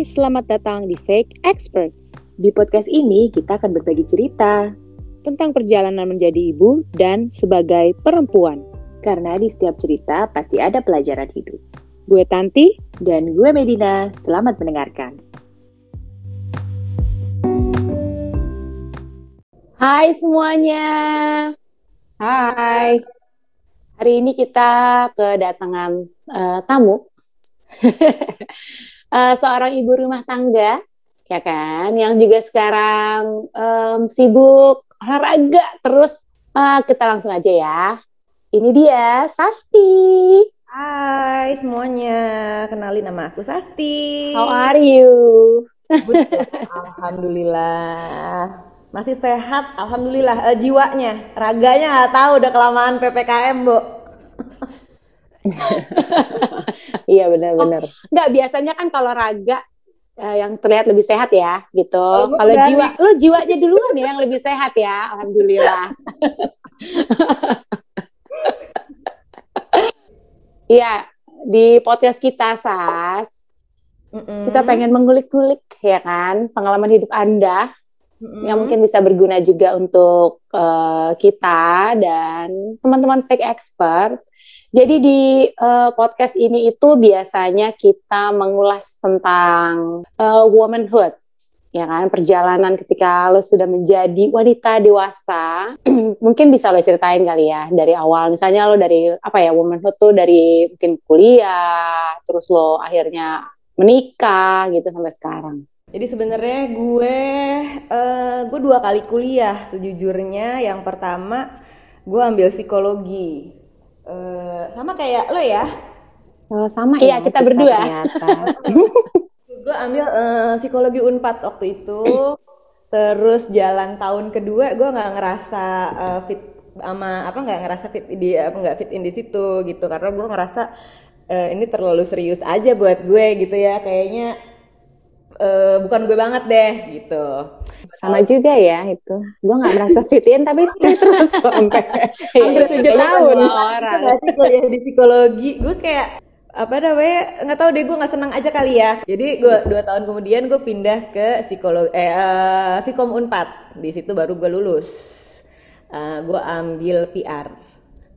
Hai, selamat datang di Fake Experts. Di podcast ini kita akan berbagi cerita tentang perjalanan menjadi ibu dan sebagai perempuan. Karena di setiap cerita pasti ada pelajaran hidup. Gue Tanti dan gue Medina. Selamat mendengarkan. Hai semuanya. Hai. Hari ini kita kedatangan uh, tamu uh, seorang ibu rumah tangga, ya kan, yang juga sekarang um, sibuk olahraga terus. Uh, kita langsung aja ya. Ini dia Sasti. Hai semuanya, kenalin nama aku Sasti. How are you? Alhamdulillah. Masih sehat, alhamdulillah. Uh, jiwanya, raganya nggak tahu udah kelamaan ppkm, bu. iya benar-benar. Oh, nggak biasanya kan kalau raga uh, yang terlihat lebih sehat ya, gitu. Oh, kalau jiwa, lo jiwanya duluan ya yang lebih sehat ya, alhamdulillah. Iya, di podcast kita Sas, mm -mm. kita pengen mengulik-gulik ya kan pengalaman hidup Anda mm-hmm. yang mungkin bisa berguna juga untuk uh, kita dan teman-teman fake expert. Jadi di uh, podcast ini itu biasanya kita mengulas tentang uh, womanhood, ya kan perjalanan ketika lo sudah menjadi wanita dewasa mungkin bisa lo ceritain kali ya dari awal misalnya lo dari apa ya womanhood tuh dari mungkin kuliah terus lo akhirnya menikah gitu sampai sekarang jadi sebenarnya gue uh, gue dua kali kuliah sejujurnya. Yang pertama gue ambil psikologi. Uh, sama kayak lo ya? Oh, sama iya, ya. kita, kita berdua. gue ambil uh, psikologi Unpad waktu itu. Terus jalan tahun kedua gue nggak ngerasa uh, fit sama apa nggak ngerasa fit di apa nggak fit in di situ gitu karena gue ngerasa uh, ini terlalu serius aja buat gue gitu ya kayaknya uh, bukan gue banget deh gitu. Sama juga ya itu. Gue nggak merasa fitin tapi stay terus sampai hampir tujuh tahun. Orang. Berarti kuliah di psikologi, gue kayak apa namanya nggak tahu deh gue nggak senang aja kali ya jadi gue dua tahun kemudian gue pindah ke psikologi eh uh, Vkom Unpad di situ baru gue lulus uh, gue ambil PR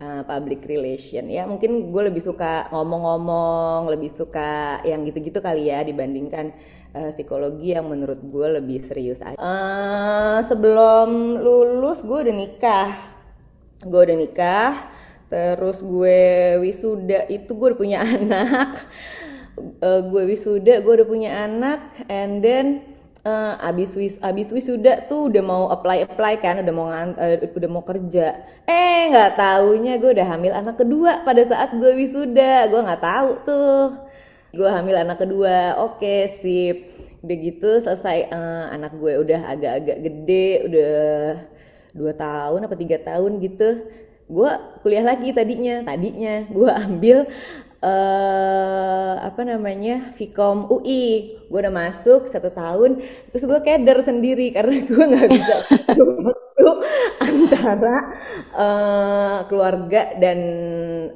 uh, public relation ya mungkin gue lebih suka ngomong-ngomong lebih suka yang gitu-gitu kali ya dibandingkan uh, psikologi yang menurut gue lebih serius aja. Uh, sebelum lulus gue udah nikah, gue udah nikah, terus gue wisuda itu gue udah punya anak, uh, gue wisuda gue udah punya anak, and then uh, abis wis abis wisuda tuh udah mau apply apply kan udah mau uh, udah mau kerja. Eh nggak taunya gue udah hamil anak kedua pada saat gue wisuda. Gue nggak tahu tuh gue hamil anak kedua. Oke okay, sip. Udah gitu selesai uh, anak gue udah agak-agak gede udah dua tahun apa tiga tahun gitu. Gue kuliah lagi tadinya tadinya. Gue ambil uh, apa namanya Vkom UI gue udah masuk satu tahun terus gue keder sendiri karena gue nggak bisa waktu antara uh, keluarga dan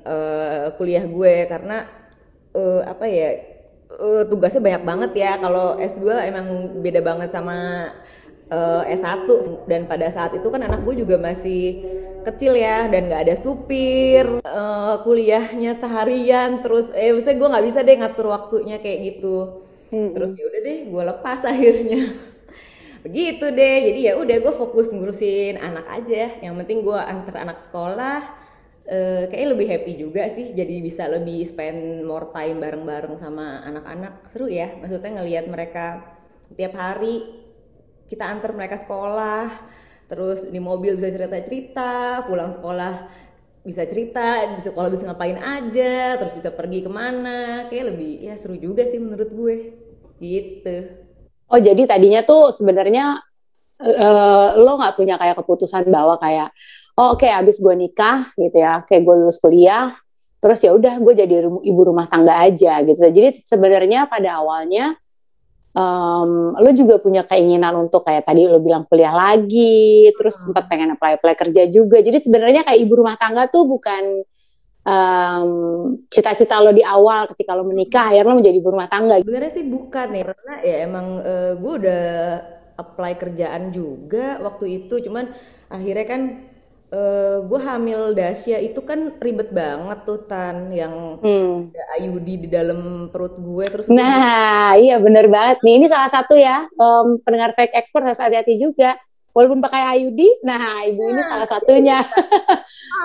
uh, kuliah gue. Karena uh, apa ya uh, tugasnya banyak banget ya. Kalau S2 emang beda banget sama uh, S1 dan pada saat itu kan anak gue juga masih kecil ya dan nggak ada supir uh, kuliahnya seharian. Terus eh maksudnya gue nggak bisa deh ngatur waktunya kayak gitu. Hmm. terus ya udah deh gue lepas akhirnya. Begitu deh. Jadi ya udah gue fokus ngurusin anak aja. Yang penting gue antar anak sekolah uh, kayaknya lebih happy juga sih jadi bisa lebih spend more time bareng-bareng sama anak-anak. Seru ya maksudnya ngelihat mereka tiap hari kita antar mereka sekolah terus di mobil bisa cerita-cerita pulang sekolah bisa cerita di sekolah bisa ngapain aja terus bisa pergi ke mana. Kayak lebih ya seru juga sih menurut gue. Gitu. Oh jadi tadinya tuh sebenarnya uh, lo nggak punya kayak keputusan bahwa kayak oh oke okay, abis gue nikah gitu ya kayak gue lulus kuliah terus ya udah gue jadi ibu rumah tangga aja gitu jadi sebenarnya pada awalnya um, lo juga punya keinginan untuk kayak tadi lo bilang kuliah lagi terus hmm. sempat pengen apply apply kerja juga jadi sebenarnya kayak ibu rumah tangga tuh bukan um, cita-cita lo di awal ketika lo menikah akhirnya lo menjadi ibu rumah tangga? Sebenarnya sih bukan ya, karena ya emang uh, gue udah apply kerjaan juga waktu itu, cuman akhirnya kan uh, eh, gue hamil Dasya itu kan ribet banget tuh tan yang hmm. ada IUD di dalam perut gue terus nah gue... iya bener banget nih ini salah satu ya um, pendengar fake expert harus hati-hati juga walaupun pakai IUD, nah ibu nah, ini salah satunya.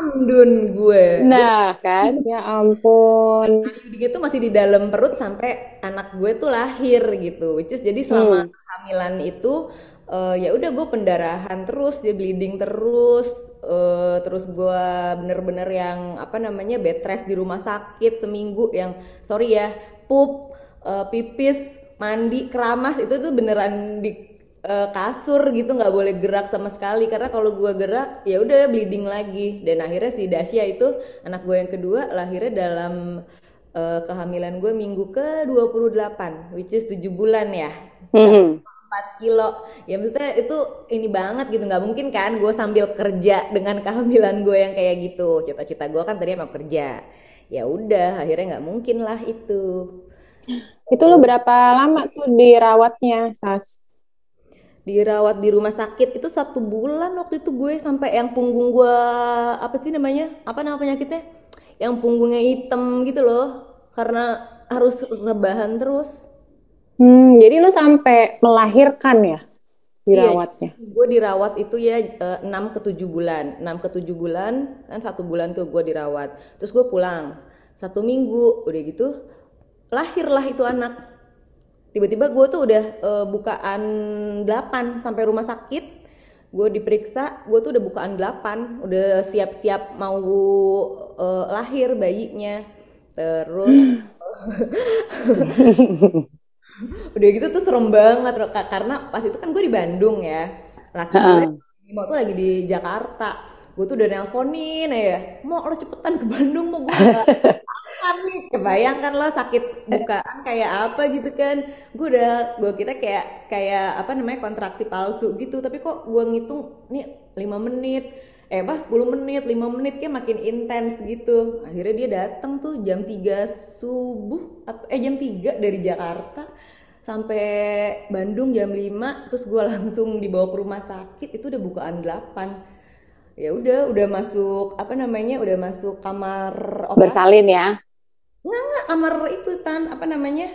Amdun gue. Nah kan, ya ampun. IUD itu masih di dalam perut sampai anak gue tuh lahir gitu, which is jadi selama hmm. kehamilan itu uh, ya udah gue pendarahan terus, dia bleeding terus, uh, terus gue bener-bener yang apa namanya bed di rumah sakit seminggu yang sorry ya pup, uh, pipis, mandi, keramas itu tuh beneran di uh, kasur gitu nggak boleh gerak sama sekali. Karena kalau gue gerak ya udah bleeding lagi. Dan akhirnya si Dasya itu anak gue yang kedua lahirnya dalam uh, kehamilan gue minggu ke 28 which is 7 bulan ya. Mm-hmm. 4 kilo. Ya maksudnya itu ini banget gitu. Nggak mungkin kan gue sambil kerja dengan kehamilan gue yang kayak gitu. Cita-cita gue kan tadi emang kerja. Ya udah akhirnya nggak mungkin lah itu. Itu lo berapa lama tuh dirawatnya sas? Dirawat di rumah sakit itu satu bulan waktu itu gue sampai yang punggung gue apa sih namanya? Apa nama penyakitnya? Yang punggungnya hitam gitu loh. Karena harus rebahan terus hmm jadi lo sampai melahirkan ya dirawatnya? Iya, gue dirawat itu ya eh, enam ke tujuh bulan. Enam ke tujuh bulan kan satu bulan tuh gue dirawat. Terus gue pulang. Satu minggu udah gitu lahirlah itu anak. Tiba-tiba gue tuh udah uh, bukaan 8 sampai rumah sakit. Gue diperiksa gue tuh udah bukaan 8 udah siap-siap mau uh, lahir bayinya. Terus udah gitu tuh serem banget. Karena pas itu kan gue di Bandung ya. Laki gue mau tuh lagi di Jakarta. Gue tuh udah nelponin ya. Mau lo cepetan ke Bandung mau gue kan nih. Kebayangkan lo sakit bukaan kayak apa gitu kan. Gue udah gue kira kayak kayak apa namanya kontraksi palsu gitu. Tapi kok gue ngitung nih lima menit eh bah 10 menit 5 menit kayak makin intens gitu akhirnya dia datang tuh jam 3 subuh eh jam 3 dari Jakarta sampai Bandung jam 5 terus gue langsung dibawa ke rumah sakit itu udah bukaan 8 ya udah udah masuk apa namanya udah masuk kamar operasi. bersalin ya Nggak, nggak, kamar itu Tan, apa namanya?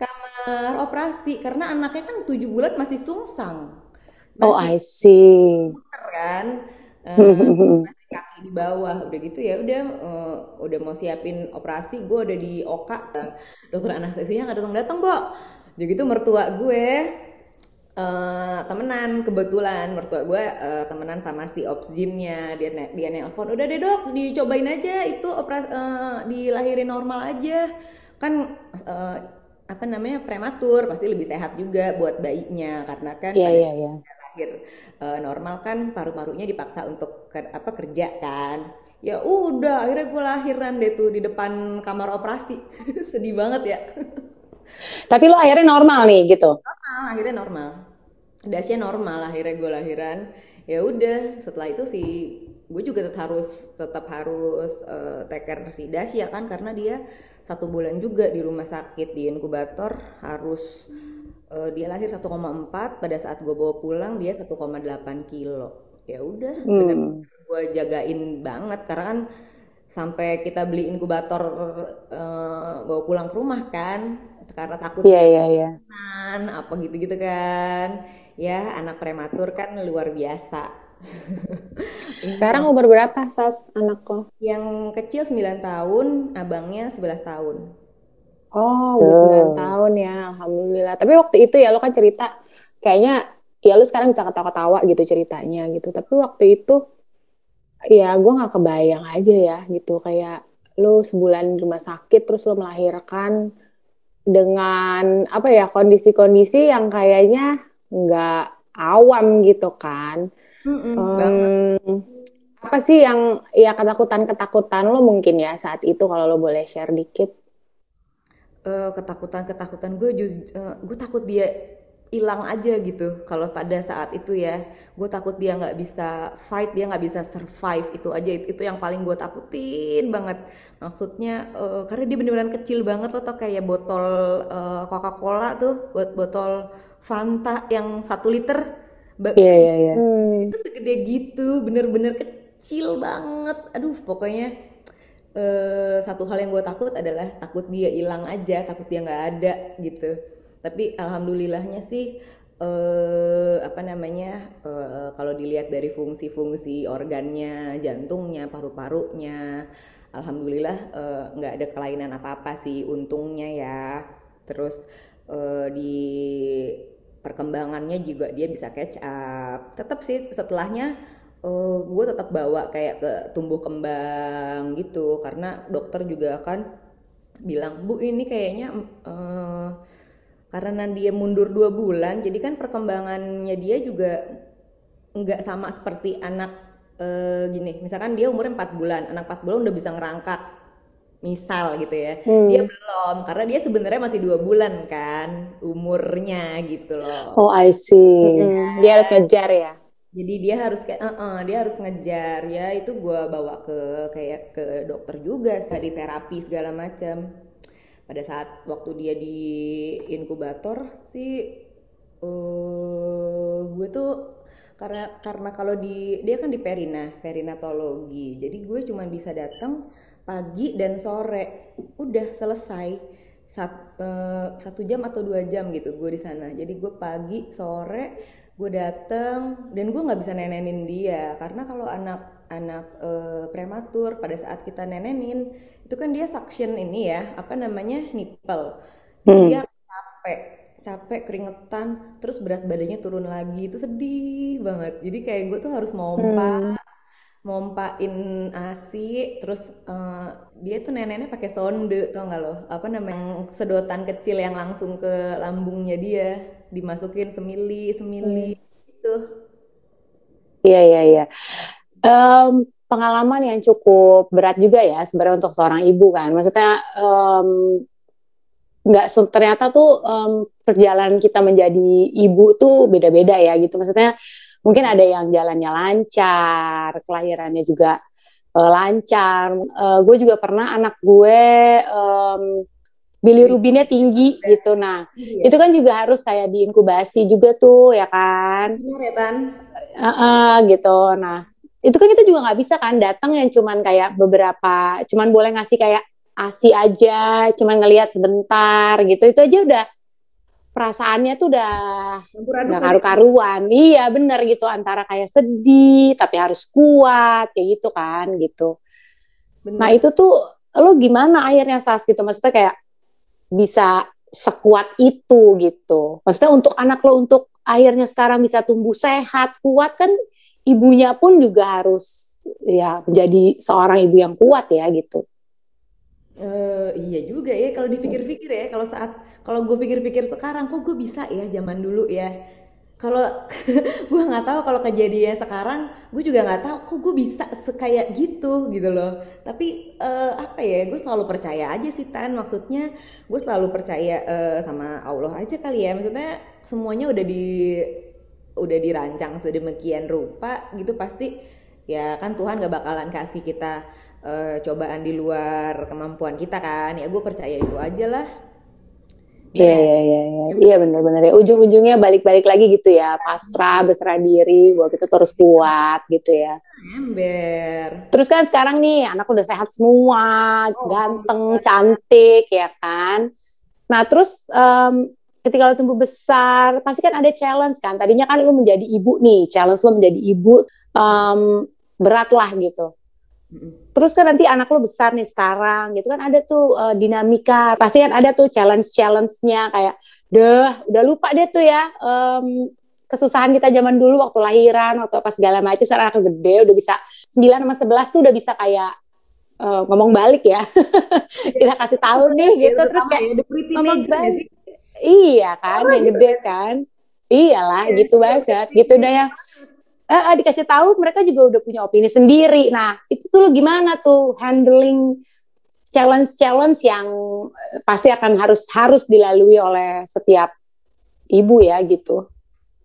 Kamar operasi karena anaknya kan tujuh bulan masih sungsang. Oh, I see. kan? Uh, kaki di bawah. Udah gitu ya udah uh, udah mau siapin operasi gue udah di oka. Dokter anestesinya nggak datang datang bo. Jadi gitu mertua gue uh, temenan kebetulan. Mertua gue uh, temenan sama si opsjinnya dia dia nelpon udah deh dok dicobain aja itu operasi uh, dilahirin normal aja. Kan uh, apa namanya prematur pasti lebih sehat juga buat bayinya karena kan yeah, yeah, yeah. Lahir uh, normal kan paru-parunya dipaksa untuk ke, apa kerja kan. Ya udah akhirnya gue lahiran deh tuh di depan kamar operasi. Sedih banget ya. Tapi lo akhirnya normal nih gitu? Normal akhirnya normal. Dasnya normal akhirnya gue lahiran. Ya udah setelah itu sih gue juga tetap harus tetap harus uh, take care si Dasya kan karena dia satu bulan juga di rumah sakit di inkubator harus uh, dia lahir 1,4 pada saat gue bawa pulang dia 1,8 kilo ya udah hmm. bener gue jagain banget karena kan sampai kita beli inkubator uh, bawa pulang ke rumah kan karena takut yeah, yeah, yeah. apa gitu-gitu kan ya anak prematur kan luar biasa. Sekarang umur berapa Sas anak lo? Yang kecil 9 tahun, abangnya 11 tahun. Oh, udah 9 tahun ya, Alhamdulillah. Tapi waktu itu ya lo kan cerita, kayaknya ya lo sekarang bisa ketawa-ketawa gitu ceritanya gitu. Tapi waktu itu, ya gue gak kebayang aja ya gitu. Kayak lo sebulan di rumah sakit, terus lo melahirkan dengan apa ya kondisi-kondisi yang kayaknya nggak awam gitu kan. Mm-mm, um, apa sih yang ya ketakutan-ketakutan lo mungkin ya saat itu kalau lo boleh share dikit? Uh, ketakutan-ketakutan gue uh, gue takut dia hilang aja gitu kalau pada saat itu ya gue takut dia nggak bisa fight dia nggak bisa survive itu aja itu yang paling gue takutin banget maksudnya uh, karena dia beneran kecil banget loh tau kayak botol uh, Coca Cola tuh buat botol Fanta yang satu liter Iya iya iya. Itu segede gitu, bener-bener kecil banget. Aduh, pokoknya uh, satu hal yang gue takut adalah takut dia hilang aja, takut dia nggak ada gitu. Tapi alhamdulillahnya sih uh, apa namanya uh, kalau dilihat dari fungsi-fungsi organnya jantungnya paru-parunya alhamdulillah nggak uh, ada kelainan apa-apa sih untungnya ya. Terus uh, di perkembangannya juga dia bisa catch up. Tetap sih setelahnya uh, gue tetap bawa kayak ke tumbuh kembang gitu. Karena dokter juga akan bilang bu ini kayaknya uh, karena dia mundur dua bulan jadi kan perkembangannya dia juga nggak sama seperti anak e, gini. Misalkan dia umurnya empat bulan anak empat bulan udah bisa ngerangkak misal gitu ya. Hmm. dia belum karena dia sebenarnya masih dua bulan kan umurnya gitu loh. Oh I see. Hmm. dia harus ngejar ya jadi dia harus kayak uh -uh, dia harus ngejar. Ya itu gue bawa ke kayak ke dokter juga di terapi segala macam pada saat waktu dia di inkubator sih uh, gue tuh karena karena kalau di dia kan di perina perinatologi. Jadi gue cuma bisa datang pagi dan sore. Udah selesai sat, uh, satu jam atau dua jam gitu gue di sana. Jadi gue pagi sore gue dateng dan gue nggak bisa nenenin dia. Karena kalau anak anak uh, prematur pada saat kita nenenin itu kan dia suction ini ya apa namanya nipple. Hmm. dia capek capek keringetan terus berat badannya turun lagi. Itu sedih banget. Jadi kayak gue tuh harus mompa hmm. mompain asi terus uh, dia tuh neneknya pakai sonde tau gak lo? Apa namanya sedotan kecil yang langsung ke lambungnya dia dimasukin semili semili hmm. gitu iya iya iya um, pengalaman yang cukup berat juga ya sebenarnya untuk seorang ibu kan. Maksudnya nggak um, ternyata tuh um, perjalanan kita menjadi ibu tuh beda-beda ya gitu. Maksudnya mungkin ada yang jalannya lancar, kelahirannya juga uh, lancar. Uh, gue juga pernah anak gue um, bilirubinnya tinggi gitu. Nah, iya. itu kan juga harus kayak diinkubasi juga tuh ya kan. Benar ya, Tan? Uh, uh, gitu. Nah, itu kan kita juga nggak bisa kan datang yang cuman kayak beberapa cuman boleh ngasih kayak asi aja cuman ngelihat sebentar gitu itu aja udah perasaannya tuh udah nggak karu-karuan iya bener gitu antara kayak sedih tapi harus kuat kayak gitu kan gitu bener. nah itu tuh lo gimana akhirnya sas gitu maksudnya kayak bisa sekuat itu gitu maksudnya untuk anak lo untuk akhirnya sekarang bisa tumbuh sehat kuat kan ibunya pun juga harus ya menjadi seorang ibu yang kuat ya gitu. Uh, iya juga ya kalau dipikir-pikir ya kalau saat kalau gue pikir-pikir sekarang kok gue bisa ya zaman dulu ya kalau gue nggak tahu kalau kejadian sekarang gue juga nggak tahu kok gue bisa kayak gitu gitu loh. Tapi uh, apa ya gue selalu percaya aja sih tan. Maksudnya gue selalu percaya uh, sama Allah aja kali ya. Maksudnya semuanya udah di udah dirancang sedemikian rupa gitu pasti ya kan Tuhan gak bakalan kasih kita uh, cobaan di luar kemampuan kita kan. Ya gue percaya itu aja lah Iya iya iya iya iya. Benar-benar ya. Ujung-ujungnya balik-balik lagi gitu ya. Pasrah berserah diri bahwa kita terus kuat gitu ya. Ember. Terus kan sekarang nih anak udah sehat semua, oh, ganteng, oh, cantik ya kan. Nah terus um, ketika lo tumbuh besar pasti kan ada challenge kan. Tadinya kan lo menjadi ibu nih challenge lo menjadi ibu um, berat lah gitu terus kan nanti anak lo besar nih sekarang gitu kan ada tuh uh, dinamika pasti kan ada tuh challenge challenge-nya kayak deh udah lupa deh tuh ya um, kesusahan kita zaman dulu waktu lahiran waktu apa segala macam. Sekarang anak gede udah bisa 9 sama 11 tuh udah bisa kayak uh, ngomong balik ya. Kita kasih tahu nih gitu. terus kayak ya, ngomong balik. Iya kan, yang gede kan. Iyalah, iya, gitu banget. Gitu udah yang eh, dikasih tahu mereka juga udah punya opini sendiri. Nah, itu tuh gimana tuh handling challenge-challenge yang eh, pasti akan harus harus dilalui oleh setiap ibu ya gitu.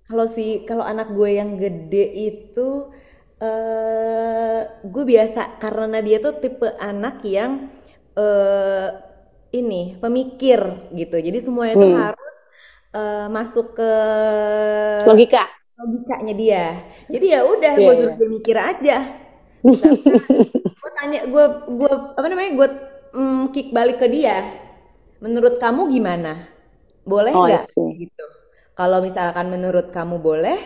Kalau si kalau anak gue yang gede itu uh, gue biasa karena dia tuh tipe anak yang uh, ini pemikir gitu. Jadi semuanya itu hmm. harus uh, masuk ke logika logikanya dia. Jadi ya udah yeah, gue suruh yeah. dia mikir aja. gue tanya gue gue apa namanya gue mm, kick balik ke dia. Menurut kamu gimana? Boleh oh, nggak? Oh, gitu. Kalau misalkan menurut kamu boleh,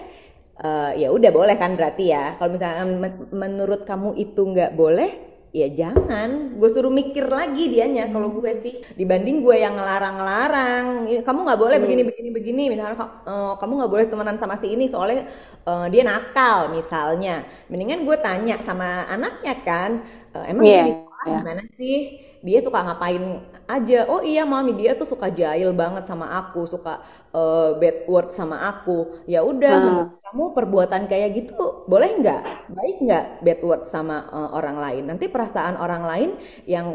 uh, ya udah boleh kan berarti ya. Kalau misalkan men menurut kamu itu nggak boleh, ya jangan gue suruh mikir lagi dianya kalau gue sih dibanding gue yang ngelarang-ngelarang. Kamu nggak boleh begini hmm. begini begini misalnya uh, kamu nggak boleh temenan sama si ini soalnya uh, dia nakal misalnya. Mendingan gue tanya sama anaknya kan uh, emang yeah, dia di sekolah yeah. gimana sih? Dia suka ngapain aja? Oh iya mami dia tuh suka jahil banget sama aku suka uh, bad word sama aku. Ya udah hmm. Kamu perbuatan kayak gitu boleh nggak? Baik nggak bad word sama uh, orang lain? Nanti perasaan orang lain yang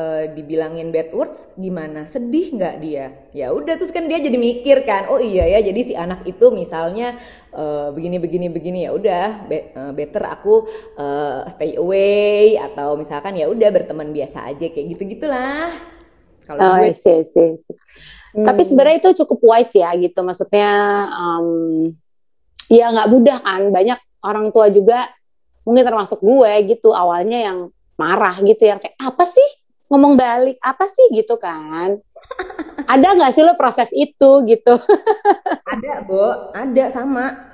uh, dibilangin bad words gimana? Sedih nggak dia? Ya udah terus kan dia jadi mikir kan oh iya ya jadi si anak itu misalnya uh, begini begini begini. Ya udah be uh, better aku uh, stay away atau misalkan ya udah berteman biasa aja kayak gitu gitulah kalau oh, gue hmm. tapi sebenarnya itu cukup wise ya gitu. Maksudnya um, ya nggak mudah kan. Banyak orang tua juga mungkin termasuk gue gitu awalnya yang marah gitu yang kayak apa sih? Ngomong balik apa sih? gitu kan. Ada nggak sih lo proses itu gitu? Ada bo. Ada sama.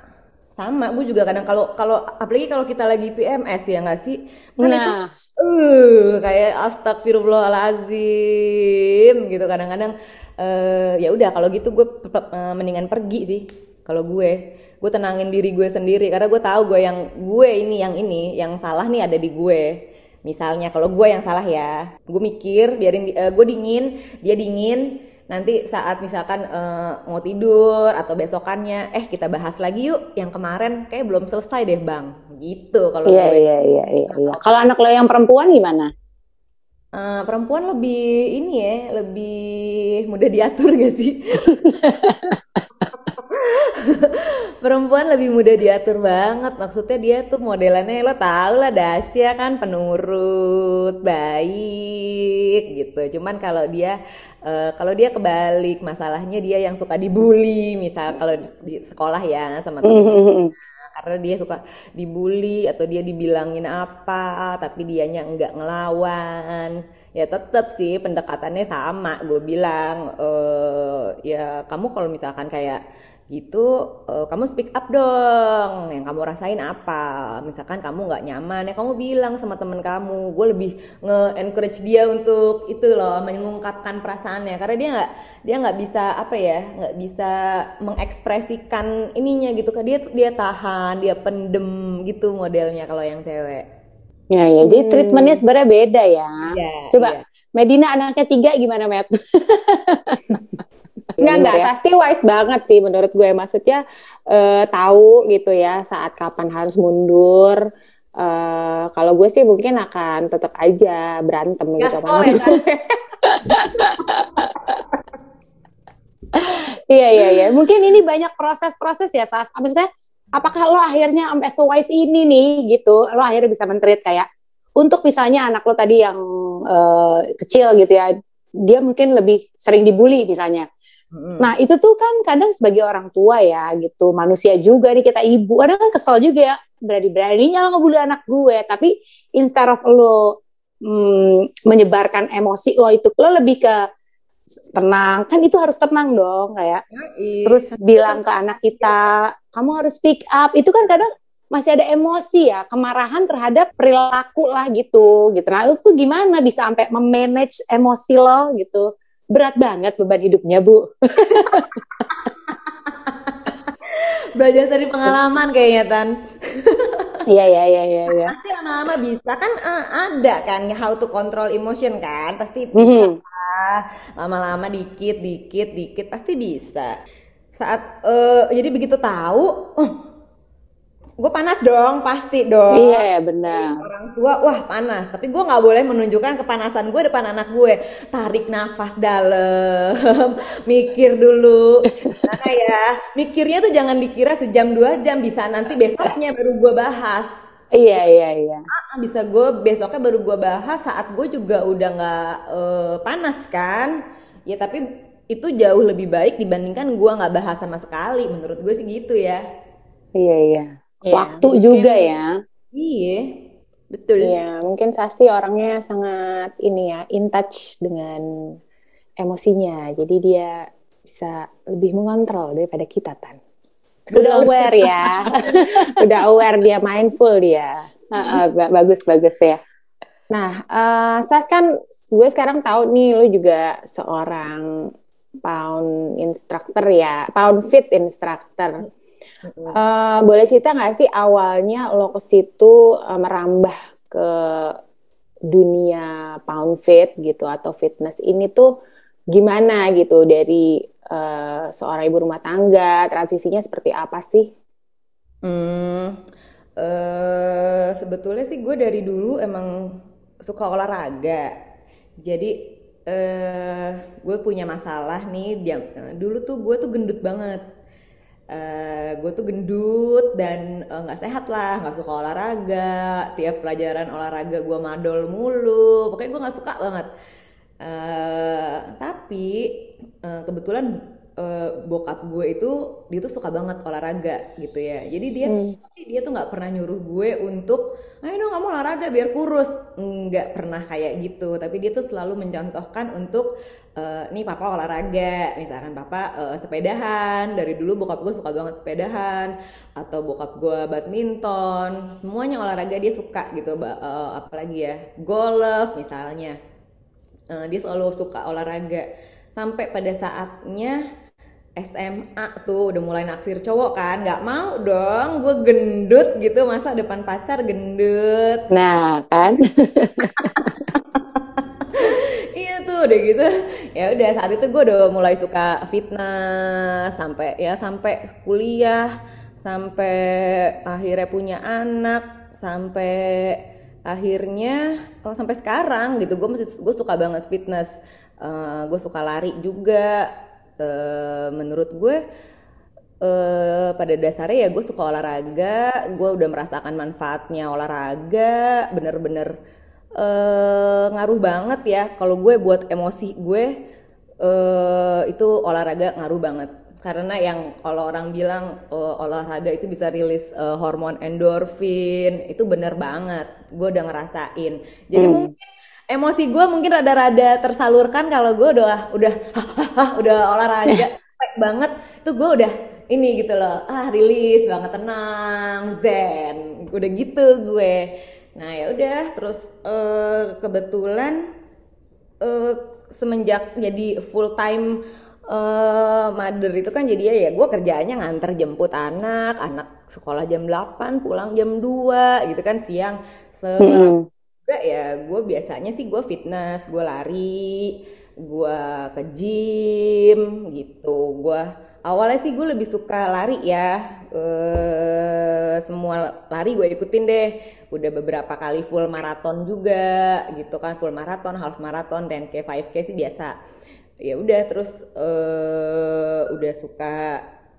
Sama. Gue juga kadang kalau kalau apalagi kalau kita lagi PMS ya nggak sih? Kan nah. itu uh kayak astagfirullahalazim gitu. Kadang-kadang uh, ya udah kalau gitu gue uh, mendingan pergi sih kalau gue gue tenangin diri gue sendiri. Karena gue tahu gue yang gue ini yang ini yang salah nih ada di gue. Misalnya kalau gue yang salah ya gue mikir biarin uh, gue dingin dia dingin. Nanti saat misalkan uh, mau tidur atau besokannya eh kita bahas lagi yuk yang kemarin kayak belum selesai deh bang. Gitu kalau iya, iya iya iya iya. Kalau anak lo yang perempuan gimana uh, perempuan lebih ini ya lebih mudah diatur gak sih? Perempuan lebih mudah diatur banget. Maksudnya dia tuh modelannya lo tau lah Dasya kan penurut baik gitu. Cuman kalau dia uh, kalau dia kebalik masalahnya dia yang suka dibully. Misal kalau di, sekolah ya sama teman mm-hmm. Karena dia suka dibully atau dia dibilangin apa tapi dianya enggak ngelawan. Ya tetap sih pendekatannya sama gue bilang uh, ya kamu kalau misalkan kayak gitu uh, kamu speak up dong yang kamu rasain apa? Misalkan kamu nggak nyaman ya kamu bilang sama temen kamu gue lebih nge-encourage dia untuk itu loh mengungkapkan perasaannya. Karena dia nggak dia nggak bisa apa ya nggak bisa mengekspresikan ininya gitu kan dia dia tahan dia pendem gitu modelnya kalau yang cewek. Ya ya hmm. jadi treatmentnya sebenarnya beda ya, ya coba ya. Medina anaknya tiga gimana Matt Enggak, enggak. Ya. Pasti wise banget sih menurut gue. Maksudnya uh, tahu gitu ya saat kapan harus mundur. Uh, kalau gue sih mungkin akan tetap aja berantem Gas gitu kan. Iya iya iya. Mungkin ini banyak proses-proses ya, saat Maksudnya apakah lo akhirnya sampai sewise ini nih gitu, lo akhirnya bisa mentreat kayak untuk misalnya anak lo tadi yang uh, kecil gitu ya, dia mungkin lebih sering dibully misalnya. Nah itu tuh kan kadang sebagai orang tua ya gitu. Manusia juga nih kita ibu. Kadang kan kesel juga ya berani-beraninya lo ngebully anak gue. Tapi instead of lo mm, menyebarkan emosi lo itu lo lebih ke tenang. Kan itu harus tenang dong kayak ya, terus bilang ke anak kita kamu harus speak up. Itu kan kadang masih ada emosi ya kemarahan terhadap perilaku lah gitu gitu. Nah itu gimana bisa sampai memanage emosi lo gitu berat banget beban hidupnya Bu. Belajar dari pengalaman kayaknya Tan. Iya iya iya iya. Ya. Pasti lama-lama bisa kan uh, ada kan how to control emotion kan pasti bisa mm -hmm. lama-lama dikit dikit dikit pasti bisa. Saat uh, jadi begitu tahu, oh gue panas dong pasti dong. Iya ya benar. orang tua wah panas. Tapi gue nggak boleh menunjukkan kepanasan gue depan anak gue. Tarik nafas dalam mikir dulu. Karena ya? Mikirnya tuh jangan dikira sejam dua jam. Bisa nanti besoknya baru gue bahas. Iya iya iya. Ah, bisa gue besoknya baru gue bahas. Saat gue juga udah nggak uh, panas kan? Ya tapi itu jauh lebih baik dibandingkan gue nggak bahas sama sekali. Menurut gue sih gitu ya. Iya iya ya, waktu mungkin, juga ya. Iya, betul. Iya, mungkin Sasti orangnya sangat ini ya, in touch dengan emosinya. Jadi dia bisa lebih mengontrol daripada kita, Tan. Udah aware ya. Udah aware dia, mindful dia. Uh, uh, bagus, bagus ya. Nah, uh, Sas kan gue sekarang tahu nih lu juga seorang pound instructor ya, pound fit instructor. Uh, boleh cerita nggak sih awalnya lo ke situ uh, merambah ke dunia pound fit gitu atau fitness ini tuh gimana gitu dari uh, seorang ibu rumah tangga transisinya seperti apa sih? Hmm, uh, sebetulnya sih gue dari dulu emang suka olahraga. Jadi uh, gue punya masalah nih. Dia, dulu tuh gue tuh gendut banget uh, eh, gue tuh gendut dan eh, nggak uh, sehat lah nggak suka olahraga. Tiap pelajaran olahraga gue madol mulu. Pokoknya gue nggak suka banget. Uh, tapi uh, kebetulan uh, bokap gue itu dia tuh suka banget olahraga gitu ya. Jadi dia hmm. dia tuh nggak pernah nyuruh gue untuk ayo dong kamu olahraga biar kurus. Nggak pernah kayak gitu. Tapi dia tuh selalu mencontohkan untuk uh, nih papa olahraga. Misalkan papa uh, sepedahan. Dari dulu bokap gue suka banget sepedahan. Atau bokap gue badminton. Semuanya olahraga dia suka gitu uh, apalagi ya golf misalnya. Uh, dia selalu suka olahraga. Sampai pada saatnya SMA tuh udah mulai naksir cowok kan nggak mau dong gue gendut gitu masa depan pacar gendut. Nah kan? Iya tuh udah gitu. Ya udah saat itu gue udah mulai suka fitness sampai ya sampai kuliah sampai akhirnya punya anak sampai akhirnya oh sampai sekarang gitu. Gue masih gue suka banget fitness. Uh, gue suka lari juga uh, menurut gue uh, pada dasarnya ya gue suka olahraga gue udah merasakan manfaatnya olahraga bener-bener uh, ngaruh banget ya. Kalau gue buat emosi gue uh, itu olahraga ngaruh banget. Karena yang kalau orang bilang uh, olahraga itu bisa rilis uh, hormon endorfin itu bener banget. Gue udah ngerasain. Jadi hmm. mungkin emosi gue mungkin rada-rada tersalurkan kalau gue udah udah udah olahraga capek banget tuh gue udah ini gitu loh ah rilis banget tenang zen udah gitu gue. Nah ya udah terus uh, kebetulan uh, semenjak jadi full time uh, mother itu kan jadi ya gue kerjaannya nganter jemput anak anak sekolah jam 8 pulang jam 2 gitu kan siang se hmm juga ya gue biasanya sih gue fitness gue lari gue ke gym gitu. Gue awalnya sih gue lebih suka lari ya. E, semua lari gue ikutin deh. Udah beberapa kali full maraton juga gitu kan. Full maraton half maraton 10k 5k sih biasa. Ya udah terus e, udah suka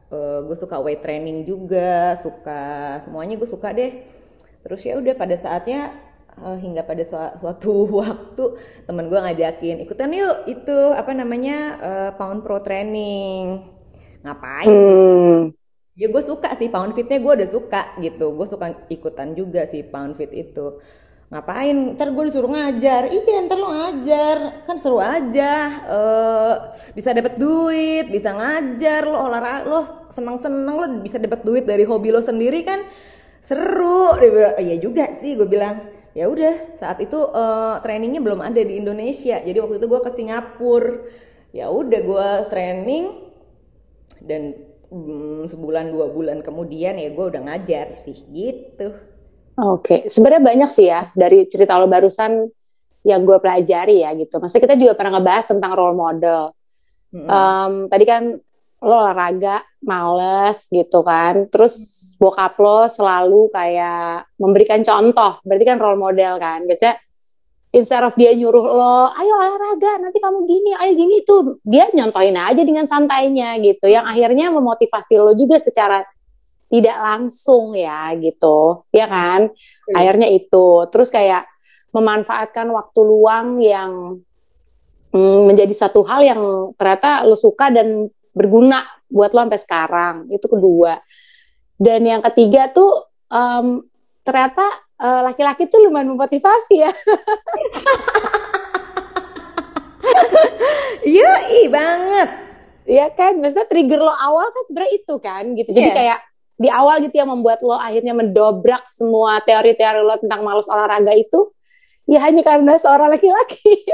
e, eh, gue suka weight training juga suka semuanya gue suka deh. Terus ya udah pada saatnya uh, hingga pada su suatu waktu temen gue ngajakin ikutan yuk itu apa namanya uh, pound pro training. Ngapain? Hmm. ya gue suka sih pound fitnya gue udah suka gitu. Gue suka ikutan juga sih pound fit itu. Ngapain? Ntar gue disuruh ngajar. Iya ntar lo ngajar. Kan seru aja. Uh, bisa dapat duit bisa ngajar. Lo olahraga lo seneng seneng lo bisa dapat duit dari hobi lo sendiri kan. Seru. Dia bilang iya juga sih gue bilang ya udah saat itu uh, trainingnya belum ada di Indonesia jadi waktu itu gue ke Singapura ya udah gue training dan hmm, sebulan dua bulan kemudian ya gue udah ngajar sih gitu oke okay. sebenarnya banyak sih ya dari cerita lo barusan yang gue pelajari ya gitu maksudnya kita juga pernah ngebahas tentang role model mm -hmm. um, tadi kan lo olahraga males gitu kan. Terus bokap lo selalu kayak memberikan contoh. Berarti kan role model kan. Biasanya instead of dia nyuruh lo ayo olahraga nanti kamu gini ayo gini tuh dia nyontohin aja dengan santainya gitu. Yang akhirnya memotivasi lo juga secara tidak langsung ya gitu. Ya kan? Hmm. akhirnya itu. Terus kayak memanfaatkan waktu luang yang mm, menjadi satu hal yang ternyata lo suka dan berguna buat lo sampai sekarang itu kedua dan yang ketiga tuh um, ternyata uh, laki-laki tuh lumayan memotivasi ya iya i banget Iya kan, maksudnya trigger lo awal kan sebenarnya itu kan gitu. Jadi yeah. kayak di awal gitu yang membuat lo akhirnya mendobrak semua teori-teori lo tentang malas olahraga itu ya hanya karena seorang laki-laki.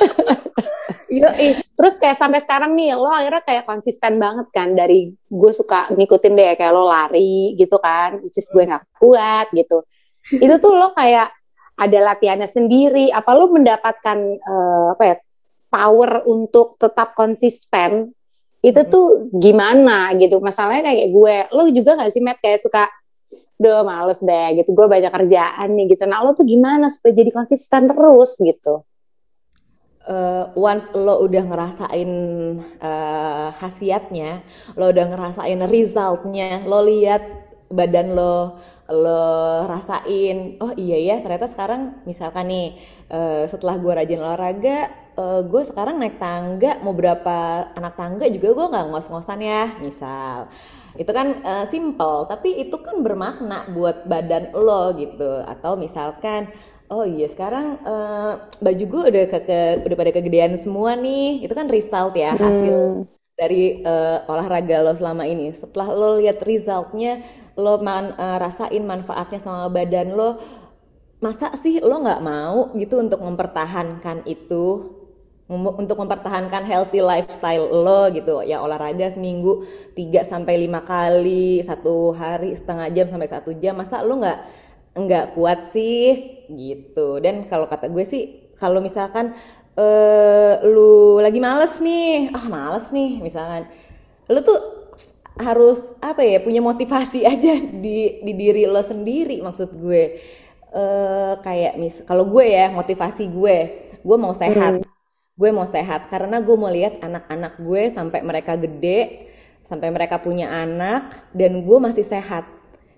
Iya, terus kayak sampai sekarang nih lo akhirnya kayak konsisten banget kan dari gue suka ngikutin deh kayak lo lari gitu kan, which is gue nggak kuat gitu. Itu tuh lo kayak ada latihannya sendiri. Apa lo mendapatkan uh, apa ya power untuk tetap konsisten? Itu tuh gimana gitu? Masalahnya kayak gue, lo juga gak sih Matt kayak suka Duh males deh gitu, gue banyak kerjaan nih gitu. Nah lo tuh gimana supaya jadi konsisten terus gitu? Uh, once lo udah ngerasain uh, khasiatnya, lo udah ngerasain resultnya, lo lihat badan lo, lo rasain, oh iya ya ternyata sekarang misalkan nih uh, setelah gue rajin olahraga, uh, gue sekarang naik tangga mau berapa anak tangga juga gue nggak ngos-ngosan ya, misal. Itu kan uh, simple tapi itu kan bermakna buat badan lo gitu. Atau misalkan Oh iya sekarang uh, baju gue udah ke, ke udah pada kegedean semua nih. Itu kan result ya hasil hmm. dari uh, olahraga lo selama ini. Setelah lo lihat resultnya, lo man, uh, rasain manfaatnya sama badan lo, masa sih lo nggak mau gitu untuk mempertahankan itu? untuk mempertahankan healthy lifestyle lo gitu ya olahraga seminggu 3 sampai lima kali satu hari setengah jam sampai satu jam masa lo nggak nggak kuat sih gitu. Dan kalau kata gue sih kalau misalkan uh, lu lagi males nih ah males nih misalkan lu tuh harus apa ya punya motivasi aja di di diri lo sendiri maksud gue. Uh, kayak mis kalau gue ya motivasi gue gue mau sehat. Hmm. gue mau sehat karena gue mau lihat anak-anak gue sampai mereka gede sampai mereka punya anak dan gue masih sehat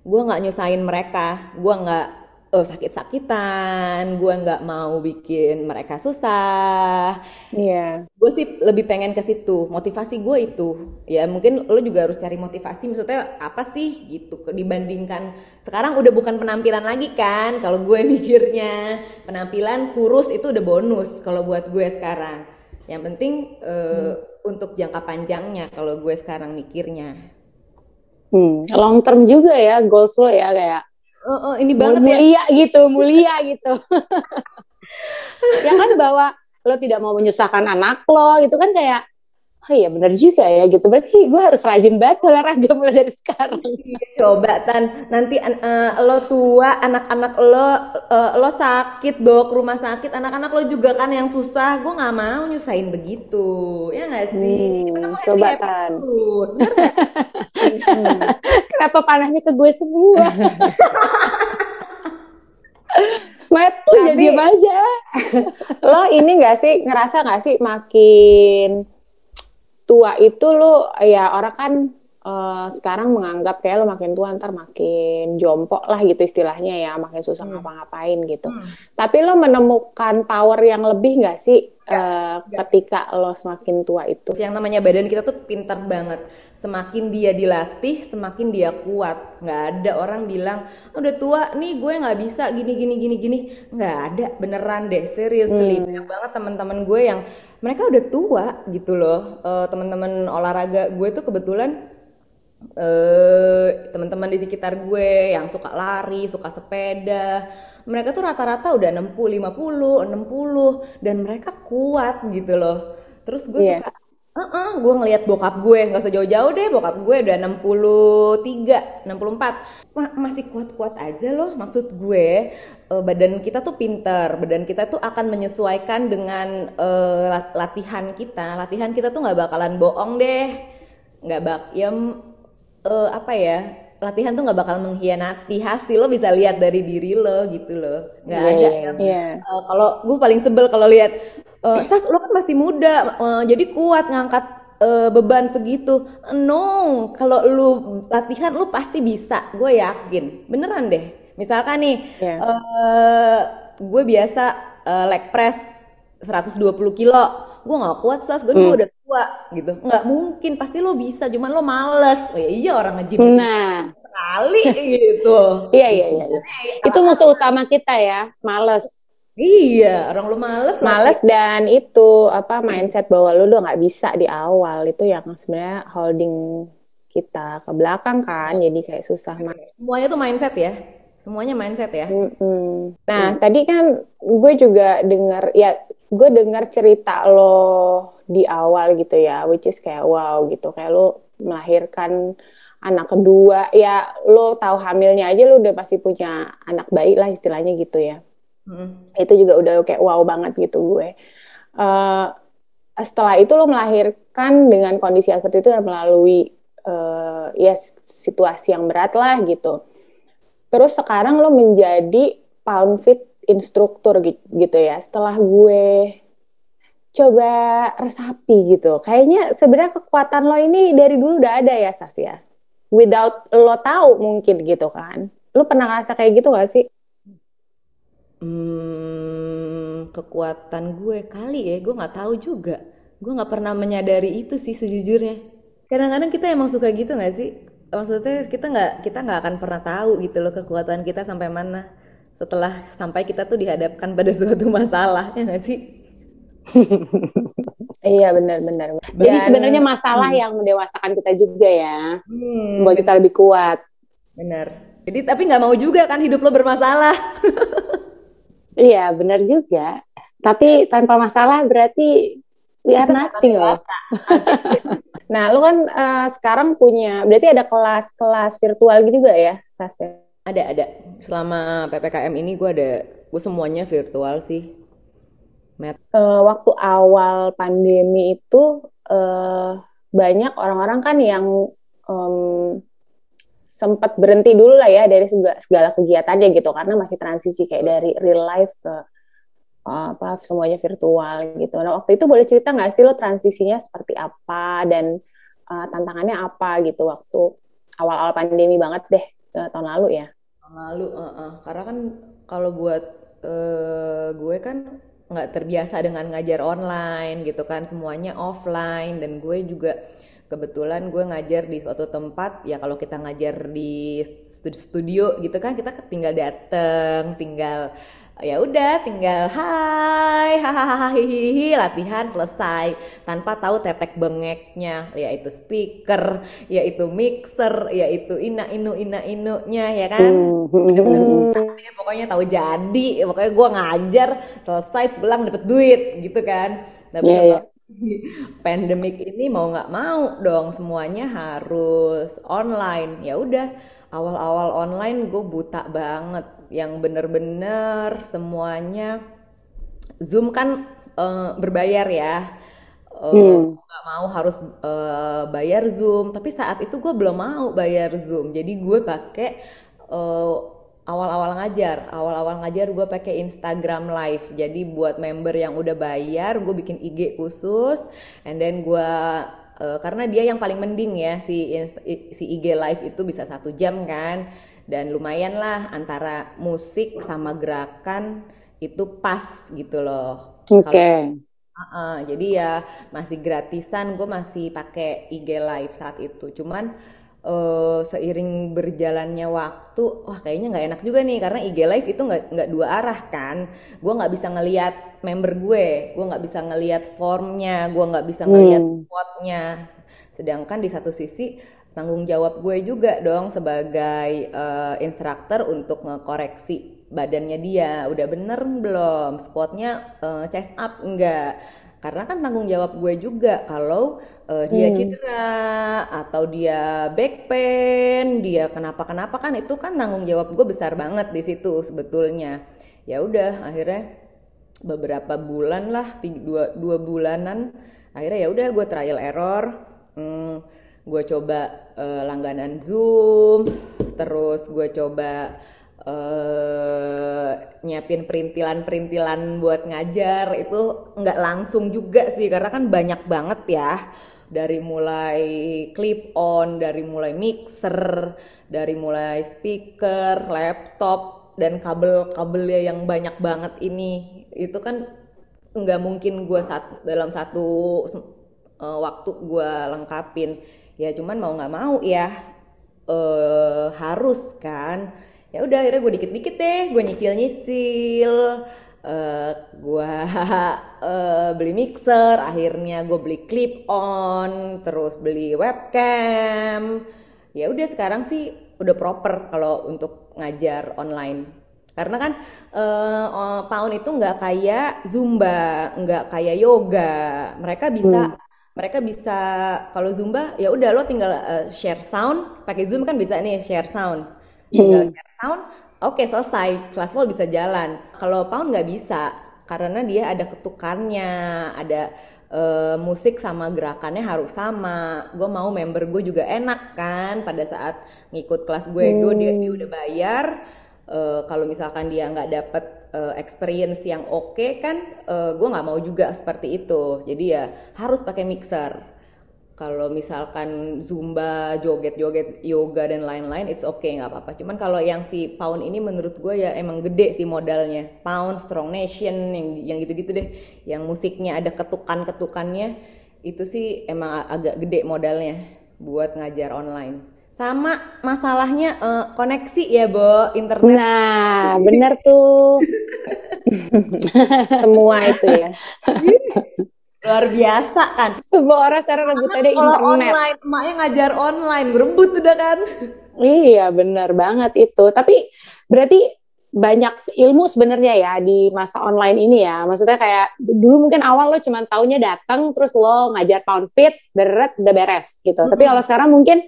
gue nggak nyusahin mereka. Gue nggak oh, sakit-sakitan. Gue nggak mau bikin mereka susah. Iya. Yeah. gue sih lebih pengen ke situ. Motivasi gue itu. Ya mungkin lo juga harus cari motivasi. Maksudnya apa sih? Gitu. Dibandingkan sekarang udah bukan penampilan lagi kan? Kalau gue mikirnya. Penampilan kurus itu udah bonus kalau buat gue sekarang. Yang penting uh, hmm. untuk jangka panjangnya kalau gue sekarang mikirnya Hmm, long term juga ya goals lo ya kayak uh, uh, ini banget mulia ya. gitu, mulia gitu. ya kan bahwa lo tidak mau menyusahkan anak lo itu kan kayak oh iya benar juga ya gitu. Berarti gue harus rajin banget olahraga mulai dari sekarang. Iya coba tan. Nanti uh, lo tua anak-anak lo uh, lo sakit bawa ke rumah sakit anak-anak lo juga kan yang susah. Gue nggak mau nyusahin begitu. Ya nggak sih? Hmm, coba tan. Kenapa panahnya ke gue semua? Matt tuh jadi aja. lo ini gak sih ngerasa gak sih makin tua itu lu ya orang kan uh, sekarang menganggap kayak lo makin tua ntar makin jompo lah gitu istilahnya ya makin susah hmm. ngapa-ngapain gitu hmm. tapi lo menemukan power yang lebih nggak sih ya, uh, ya. ketika lo semakin tua itu yang namanya badan kita tuh pintar banget semakin dia dilatih semakin dia kuat nggak ada orang bilang oh, udah tua nih gue nggak bisa gini gini gini gini nggak ada beneran deh serius hmm. banyak banget teman-teman gue yang mereka udah tua gitu loh uh, teman-teman olahraga gue tuh kebetulan uh, teman-teman di sekitar gue yang suka lari suka sepeda mereka tuh rata-rata udah 60 50 60 dan mereka kuat gitu loh terus gue yeah. suka Uh -uh, gue ngelihat bokap gue, nggak usah jauh-jauh deh, bokap gue udah 63, 64. Ma masih kuat-kuat aja loh, maksud gue uh, badan kita tuh pinter, badan kita tuh akan menyesuaikan dengan uh, latihan kita. Latihan kita tuh nggak bakalan bohong deh, nggak bak, ya uh, apa ya, latihan tuh nggak bakal mengkhianati hasil lo bisa lihat dari diri lo gitu loh nggak yeah, ada yang yeah. uh, kalau gue paling sebel kalau lihat uh, Sas lo kan masih muda uh, jadi kuat ngangkat uh, beban segitu no kalau lu latihan lu pasti bisa gue yakin beneran deh misalkan nih yeah. Iya. uh, gue biasa uh, leg press 120 kilo gue nggak kuat sas gue hmm. udah tua gitu nggak mungkin pasti lo bisa cuman lo males oh, ya iya orang ngejim nah sekali gitu iya iya iya itu musuh utama kita ya males Iya, orang lu males. Males lagi. dan itu apa mindset bahwa lu udah nggak bisa di awal itu yang sebenarnya holding kita ke belakang kan, jadi kayak susah. Semuanya tuh mindset ya, semuanya mindset ya. Mm -hmm. Nah mm. tadi kan gue juga dengar ya, gue dengar cerita lo di awal gitu ya, which is kayak wow gitu, kayak lo melahirkan anak kedua, ya lo tahu hamilnya aja lo udah pasti punya anak bayi lah istilahnya gitu ya Hmm. Itu juga udah kayak wow banget gitu gue. Uh, setelah itu lo melahirkan dengan kondisi yang seperti itu dan melalui uh, ya situasi yang berat lah gitu. Terus sekarang lo menjadi pound fit instruktur gitu ya. Setelah gue coba resapi gitu. Kayaknya sebenarnya kekuatan lo ini dari dulu udah ada ya Sas ya. Without lo tahu mungkin gitu kan. Lo pernah ngerasa kayak gitu gak sih? Hmm, kekuatan gue kali ya, gue nggak tahu juga. Gue nggak pernah menyadari itu sih sejujurnya. Kadang-kadang kita emang suka gitu nggak sih? Maksudnya kita nggak kita nggak akan pernah tahu gitu loh kekuatan kita sampai mana setelah sampai kita tuh dihadapkan pada suatu masalah ya nggak sih? iya benar-benar. Jadi sebenarnya masalah hmm. yang mendewasakan kita juga ya, hmm, membuat kita lebih kuat. Benar. Jadi tapi nggak mau juga kan hidup lo bermasalah. Iya, benar juga. Tapi tanpa masalah berarti we are nothing loh. nah, lu kan uh, sekarang punya, berarti ada kelas-kelas virtual gitu juga ya, Sas? Ada, ada. Selama PPKM ini gue ada, gue semuanya virtual sih. Matt. Uh, waktu awal pandemi itu uh, banyak orang-orang kan yang um, sempat berhenti dulu lah ya dari segala, segala kegiatannya gitu karena masih transisi kayak dari real life ke uh, apa semuanya virtual gitu. Nah waktu itu boleh cerita nggak sih lo transisinya seperti apa dan uh, tantangannya apa gitu waktu awal-awal pandemi banget deh uh, tahun lalu ya? Tahun lalu, uh, uh. karena kan kalau buat uh, gue kan nggak terbiasa dengan ngajar online gitu kan semuanya offline dan gue juga kebetulan gue ngajar di suatu tempat ya kalau kita ngajar di studio gitu kan kita tinggal dateng tinggal ya udah tinggal hai hahaha latihan selesai. Tanpa tahu tetek bengeknya yaitu speaker yaitu mixer yaitu ina inu ina inunya ya kan? Bener-bener pokoknya tahu jadi. Pokoknya gue ngajar selesai pulang dapet duit gitu kan? Tapi yeah, yeah pandemik ini mau nggak mau dong semuanya harus online. Ya udah awal-awal online gue buta banget. Yang bener-bener semuanya zoom kan uh, berbayar ya. Uh, hmm. nggak mau harus uh, bayar zoom. Tapi saat itu gue belum mau bayar zoom. Jadi gue pakai uh, awal-awal ngajar. Awal-awal ngajar gue pakai Instagram Live. Jadi buat member yang udah bayar gue bikin IG khusus. And then gue uh, karena dia yang paling mending ya si si IG Live itu bisa satu jam kan. Dan lumayan lah antara musik sama gerakan itu pas gitu loh. Oke. Okay. Uh, uh, jadi ya masih gratisan gue masih pakai IG live saat itu. Cuman uh, seiring berjalannya waktu, wah kayaknya nggak enak juga nih karena IG Live itu nggak nggak dua arah kan. Gue nggak bisa ngelihat member gue, gue nggak bisa ngelihat formnya, gue nggak bisa ngelihat hmm. quote-nya. Sedangkan di satu sisi tanggung jawab gue juga dong sebagai uh, instruktur untuk ngekoreksi badannya dia udah bener belum spotnya uh, chest up enggak karena kan tanggung jawab gue juga kalau uh, dia hmm. cedera atau dia back pain dia kenapa kenapa kan itu kan tanggung jawab gue besar banget di situ sebetulnya ya udah akhirnya beberapa bulan lah tiga, dua, dua bulanan akhirnya ya udah gue trial error hmm, gue coba uh, langganan zoom terus gue coba uh, nyiapin perintilan-perintilan buat ngajar itu nggak langsung juga sih karena kan banyak banget ya. Dari mulai clip on, dari mulai mixer, dari mulai speaker, laptop dan kabel-kabelnya yang banyak banget ini. Itu kan nggak mungkin gue saat dalam satu uh, waktu gue lengkapin. Ya cuman mau nggak mau ya uh, harus kan ya udah akhirnya gue dikit-dikit deh gue nyicil-nyicil uh, gue uh, beli mixer akhirnya gue beli clip on terus beli webcam. Ya udah sekarang sih udah proper kalau untuk ngajar online. Karena kan uh, pound itu nggak kayak zumba nggak kayak yoga. Mereka bisa hmm. mereka bisa kalau zumba ya udah lo tinggal uh, share sound. Pakai zoom kan bisa nih share sound tinggal hmm. share sound oke okay, selesai. Kelas lo bisa jalan. Kalau pound nggak bisa karena dia ada ketukannya ada uh, musik sama gerakannya harus sama. Gue mau member gue juga enak kan pada saat ngikut kelas gue. Hmm. gue dia, dia udah bayar uh, kalau misalkan dia nggak dapet uh, experience yang oke okay, kan uh, gue nggak mau juga seperti itu. Jadi ya harus pakai mixer kalau misalkan zumba, joget-joget, yoga dan lain-lain, it's okay nggak apa-apa. Cuman kalau yang si Pound ini menurut gue ya emang gede sih modalnya. Pound, Strong Nation, yang yang gitu-gitu deh, yang musiknya ada ketukan-ketukannya, itu sih emang agak gede modalnya buat ngajar online. Sama masalahnya uh, koneksi ya, Bo, internet. Nah, bener tuh. Semua itu ya. luar biasa kan? Semua orang sekarang ada internet. online emaknya ngajar online berebut udah kan? Iya benar banget itu. Tapi berarti banyak ilmu sebenarnya ya di masa online ini ya. Maksudnya kayak dulu mungkin awal lo cuma taunya datang terus lo ngajar pound fit beret udah beres gitu. Mm -hmm. tapi kalau sekarang mungkin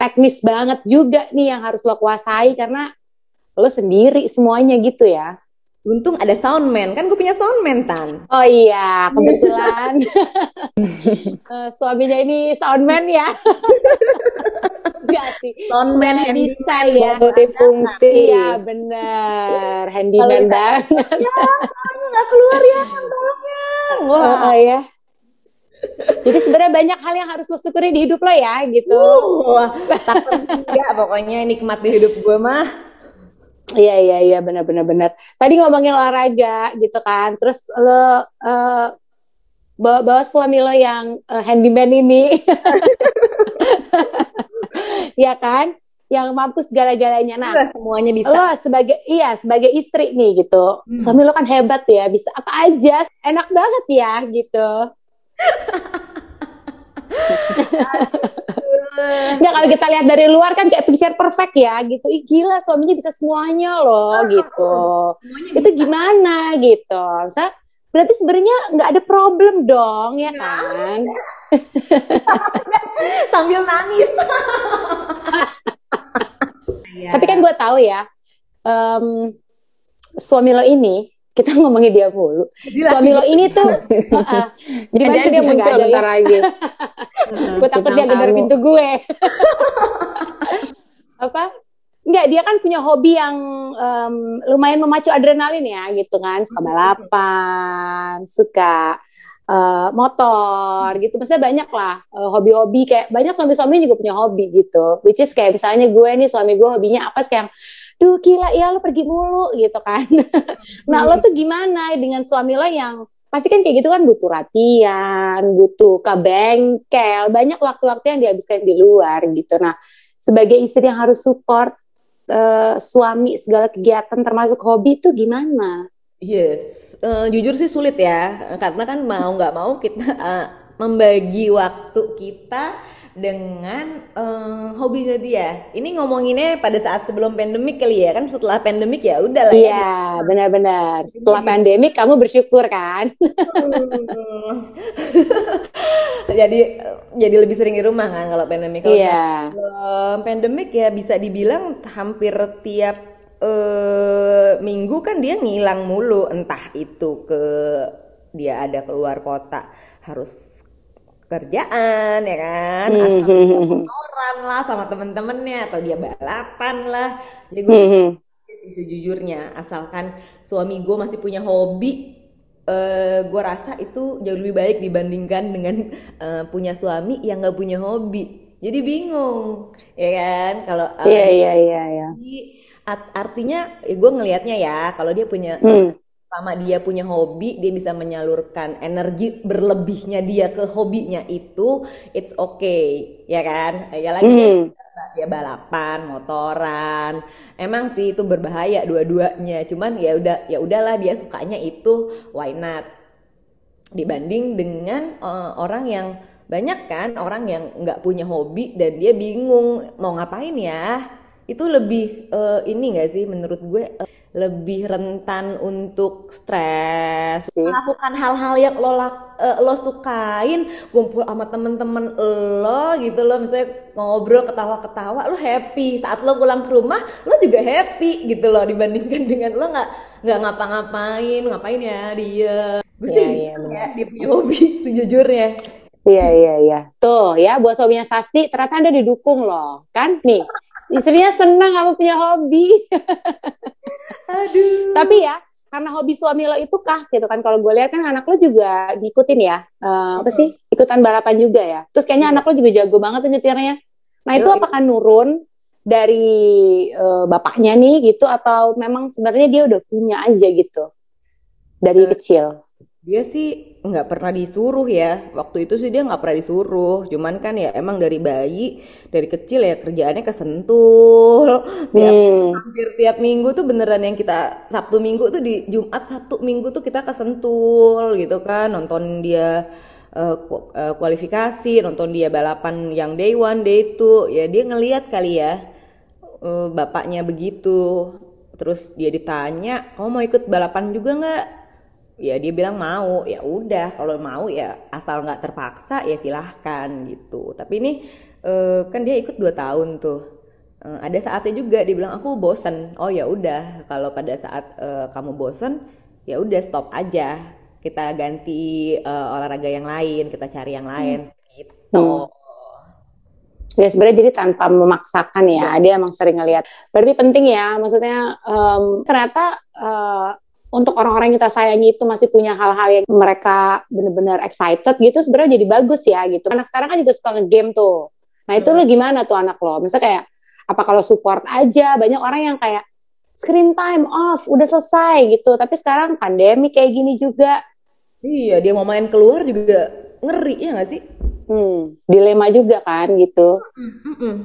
teknis banget juga nih yang harus lo kuasai karena lo sendiri semuanya gitu ya Untung ada soundman, kan gue punya soundman tan. Oh iya, kebetulan uh, suaminya ini soundman ya. Gak sih. Soundman yang bisa ya. Multifungsi. Iya bener, handyman banget. Ya, nggak keluar ya tolongnya. Wah. Oh, oh ya. Jadi sebenarnya banyak hal yang harus lo syukuri di hidup lo ya gitu. Uh, tak ya pokoknya nikmat di hidup gue mah Iya iya iya benar benar benar. Tadi ngomongin olahraga gitu kan, terus lo uh, bawa bawa suami lo yang uh, handyman ini, ya kan, yang mampu segala-galanya. Nah, Enggak semuanya bisa. Lo sebagai iya sebagai istri nih gitu, hmm. suami lo kan hebat ya, bisa apa aja, enak banget ya gitu. Nggak kalau kita lihat dari luar kan kayak picture perfect ya gitu. Ih gila suaminya bisa semuanya loh ah, gitu. Semuanya itu bisa. gimana gitu. Misalnya, berarti sebenarnya nggak ada problem dong ya kan? Sambil nangis. Tapi kan gue tahu ya, um, suami lo ini kita ngomongin dia mulu. Dia Suami lo ini tuh, uh, uh, gimana dia muncul ada, bentar ya? lagi. gue takut dia denger pintu gue. Apa? Enggak, dia kan punya hobi yang um, lumayan memacu adrenalin ya, gitu kan. Suka balapan, suka uh, motor gitu. Maksudnya banyak lah uh, hobi-hobi kayak banyak suami-suami juga punya hobi gitu. Which is kayak misalnya gue nih suami gue hobinya apa sih kayak duh gila ya lo pergi mulu gitu kan. nah lo tuh gimana dengan suami lo yang pasti kan kayak gitu kan butuh latihan, butuh ke bengkel, banyak waktu-waktu yang dihabiskan di luar gitu. Nah, sebagai istri yang harus support uh, suami segala kegiatan termasuk hobi itu gimana? Yes, uh, jujur sih sulit ya, karena kan mau nggak mau kita uh, membagi waktu kita dengan um, hobinya dia. Ini ngomonginnya pada saat sebelum pandemik kali ya kan setelah pandemik ya udah lah ya. Iya, benar-benar. Setelah pandemik kamu bersyukur kan? jadi jadi lebih sering di rumah kan kalau pandemik. Iya. Yeah. pandemik ya bisa dibilang hampir tiap uh, minggu kan dia ngilang mulu entah itu ke dia ada keluar kota harus kerjaan ya kan hmm. atau hmm. orang lah sama temen-temennya atau dia balapan lah jadi gue hmm. sih sejujurnya asalkan suami gue masih punya hobi uh, gue rasa itu jauh lebih baik dibandingkan dengan uh, punya suami yang nggak punya hobi jadi bingung ya kan kalau uh, iya iya iya iya artinya ya gue ngelihatnya ya kalau dia punya hmm selama dia punya hobi dia bisa menyalurkan energi berlebihnya dia ke hobinya itu it's okay ya kan? Ya lagi mm. dia balapan motoran. Emang sih itu berbahaya dua-duanya. Cuman ya udah ya udahlah dia sukanya itu why not? Dibanding dengan uh, orang yang banyak kan orang yang nggak punya hobi dan dia bingung mau ngapain ya? Itu lebih uh, ini gak sih menurut gue uh, lebih rentan untuk stres. Melakukan hal-hal yang lo uh, lo sukain kumpul sama temen-temen lo gitu lo misalnya ngobrol ketawa-ketawa lo happy. Saat lo pulang ke rumah lo juga happy gitu loh dibandingkan dengan lo nggak nggak ngapa-ngapain. Ngapain ya dia gue sih ya, ya, ya dia punya hobi sejujurnya. Iya iya iya. Tuh ya buat suaminya Sasti ternyata Anda didukung loh. Kan? Nih istrinya senang kamu punya hobi. Aduh. Tapi ya karena hobi suami lo itu kah gitu kan. Kalau gue lihat kan anak lo juga ngikutin ya. Uh, apa sih? Ikutan balapan juga ya. Terus kayaknya anak lo juga jago banget tuh nyetirnya. Nah itu apakah nurun dari uh, bapaknya nih gitu? Atau memang sebenarnya dia udah punya aja gitu? Dari uh, kecil dia sih nggak pernah disuruh ya. Waktu itu sih dia nggak pernah disuruh. Cuman kan ya emang dari bayi dari kecil ya kerjaannya kesentul. Tiap hmm. hampir tiap minggu tuh beneran yang kita sabtu minggu tuh di jumat sabtu minggu tuh kita kesentul gitu kan. Nonton dia uh, kualifikasi nonton dia balapan yang day one day two. Ya dia ngeliat kali ya uh, bapaknya begitu. Terus dia ditanya kamu mau ikut balapan juga nggak ya dia bilang mau. Ya udah kalau mau ya asal nggak terpaksa ya silahkan gitu. Tapi ini uh, kan dia ikut dua tahun tuh. Uh, ada saatnya juga dia bilang aku bosen. Oh ya udah kalau pada saat uh, kamu bosen ya udah stop aja. Kita ganti uh, olahraga yang lain kita cari yang lain hmm. gitu. Hmm. Ya sebenarnya jadi tanpa memaksakan ya, dia emang sering ngelihat. Berarti penting ya, maksudnya um, ternyata uh, untuk orang-orang yang kita sayangi itu masih punya hal-hal yang mereka benar-benar excited gitu sebenarnya jadi bagus ya gitu. Anak sekarang kan juga suka nge-game tuh. Nah itu hmm. lo gimana tuh anak lo? Misalnya kayak apa kalau support aja banyak orang yang kayak screen time off udah selesai gitu. Tapi sekarang pandemi kayak gini juga. Iya dia mau main keluar juga ngeri ya gak sih? Hmm, dilema juga kan gitu. Hmm, hmm.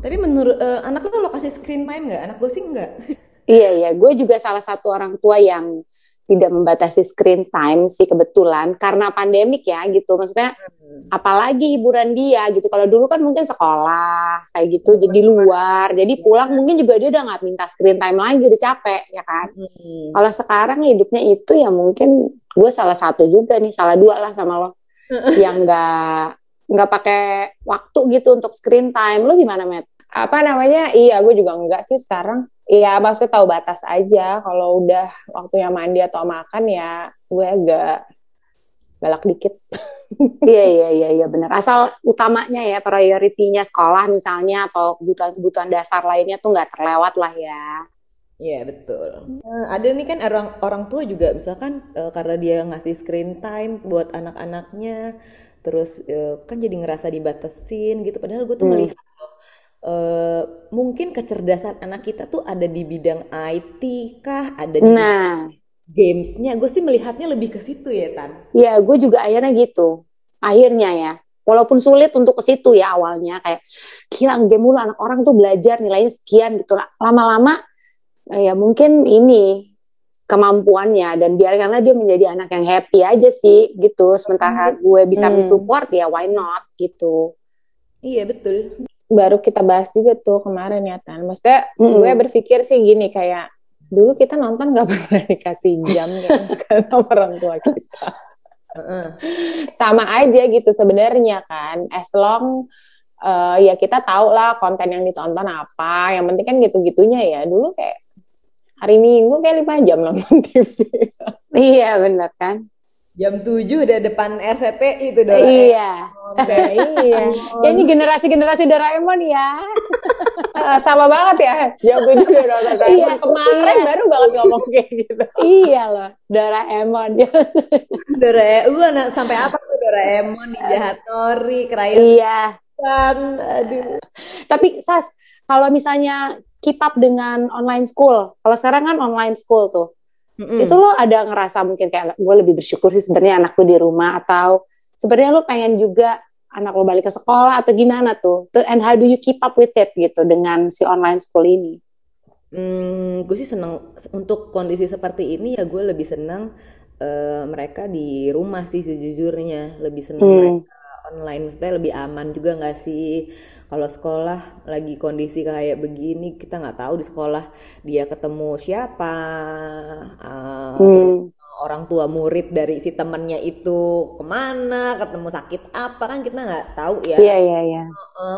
Tapi menurut uh, anak lo lo kasih screen time nggak? Anak gue sih nggak. Iya iya, gue juga salah satu orang tua yang tidak membatasi screen time sih kebetulan karena pandemik ya gitu. Maksudnya hmm. apalagi hiburan dia gitu. Kalau dulu kan mungkin sekolah kayak gitu, hmm. jadi luar, jadi iya. pulang mungkin juga dia udah nggak minta screen time lagi, udah capek ya kan. Hmm. Kalau sekarang hidupnya itu ya mungkin gue salah satu juga nih, salah dua lah sama lo yang nggak nggak pakai waktu gitu untuk screen time. Lo gimana, Matt? Apa namanya? Iya, gue juga enggak sih sekarang Iya, maksudnya tahu batas aja. Kalau udah waktunya mandi atau makan ya gue agak galak dikit. iya iya iya iya benar. Asal utamanya ya prioritinya sekolah misalnya atau kebutuhan-kebutuhan dasar lainnya tuh nggak terlewat lah ya. Iya betul. Nah, ada nih kan orang orang tua juga misalkan uh, karena dia ngasih screen time buat anak-anaknya, terus uh, kan jadi ngerasa dibatasin gitu. Padahal gue tuh hmm. melihat uh, mungkin kecerdasan anak kita tuh ada di bidang IT kah, ada di nah. gamesnya. Gue sih melihatnya lebih ke situ ya Tan. Ya, gue juga akhirnya gitu. Akhirnya ya, walaupun sulit untuk ke situ ya awalnya kayak kilang game mulu anak orang tuh belajar nilainya sekian gitu. Lama-lama ya mungkin ini kemampuannya dan biarkanlah dia menjadi anak yang happy aja sih gitu. Sementara hmm. gue bisa hmm. mensupport ya why not gitu. Iya betul. Baru kita bahas juga tuh kemarin ya Tan. Maksudnya mm -hmm. gue berpikir sih gini kayak dulu kita nonton gak pernah dikasih jam gitu sama orang tua kita. Sama aja gitu sebenarnya kan. As long uh, ya kita tahu lah konten yang ditonton apa. Yang penting kan gitu-gitunya ya. Dulu kayak hari Minggu kayak lima jam nonton TV. iya benar kan jam 7 udah depan RCTI itu Doraemon. Iya. iya. Ya ini generasi-generasi Doraemon ya. uh, sama banget ya. Jam 7 udah nonton Doraemon. Iya. Kemarin baru banget ngomong kayak gitu. iya loh, Doraemon. Doraemon, uh, sampai apa tuh Doraemon, Ninja Hattori, Krayon. Iya. Kan, aduh. Tapi Sas, kalau misalnya keep up dengan online school, kalau sekarang kan online school tuh, Mm-hmm. Itu lo ada ngerasa mungkin kayak gue lebih bersyukur sih sebenarnya anak gue di rumah atau sebenarnya lo pengen juga anak lo balik ke sekolah atau gimana tuh? And how do you keep up with it gitu dengan si online school ini? Hmm, gue sih seneng untuk kondisi seperti ini ya gue lebih senang uh, mereka di rumah sih sejujurnya lebih senang hmm. mereka online maksudnya lebih aman juga nggak sih kalau sekolah lagi kondisi kayak begini kita nggak tahu di sekolah dia ketemu siapa uh, hmm. orang tua murid dari si temennya itu ke mana ketemu sakit apa kan kita nggak tahu ya iya iya iya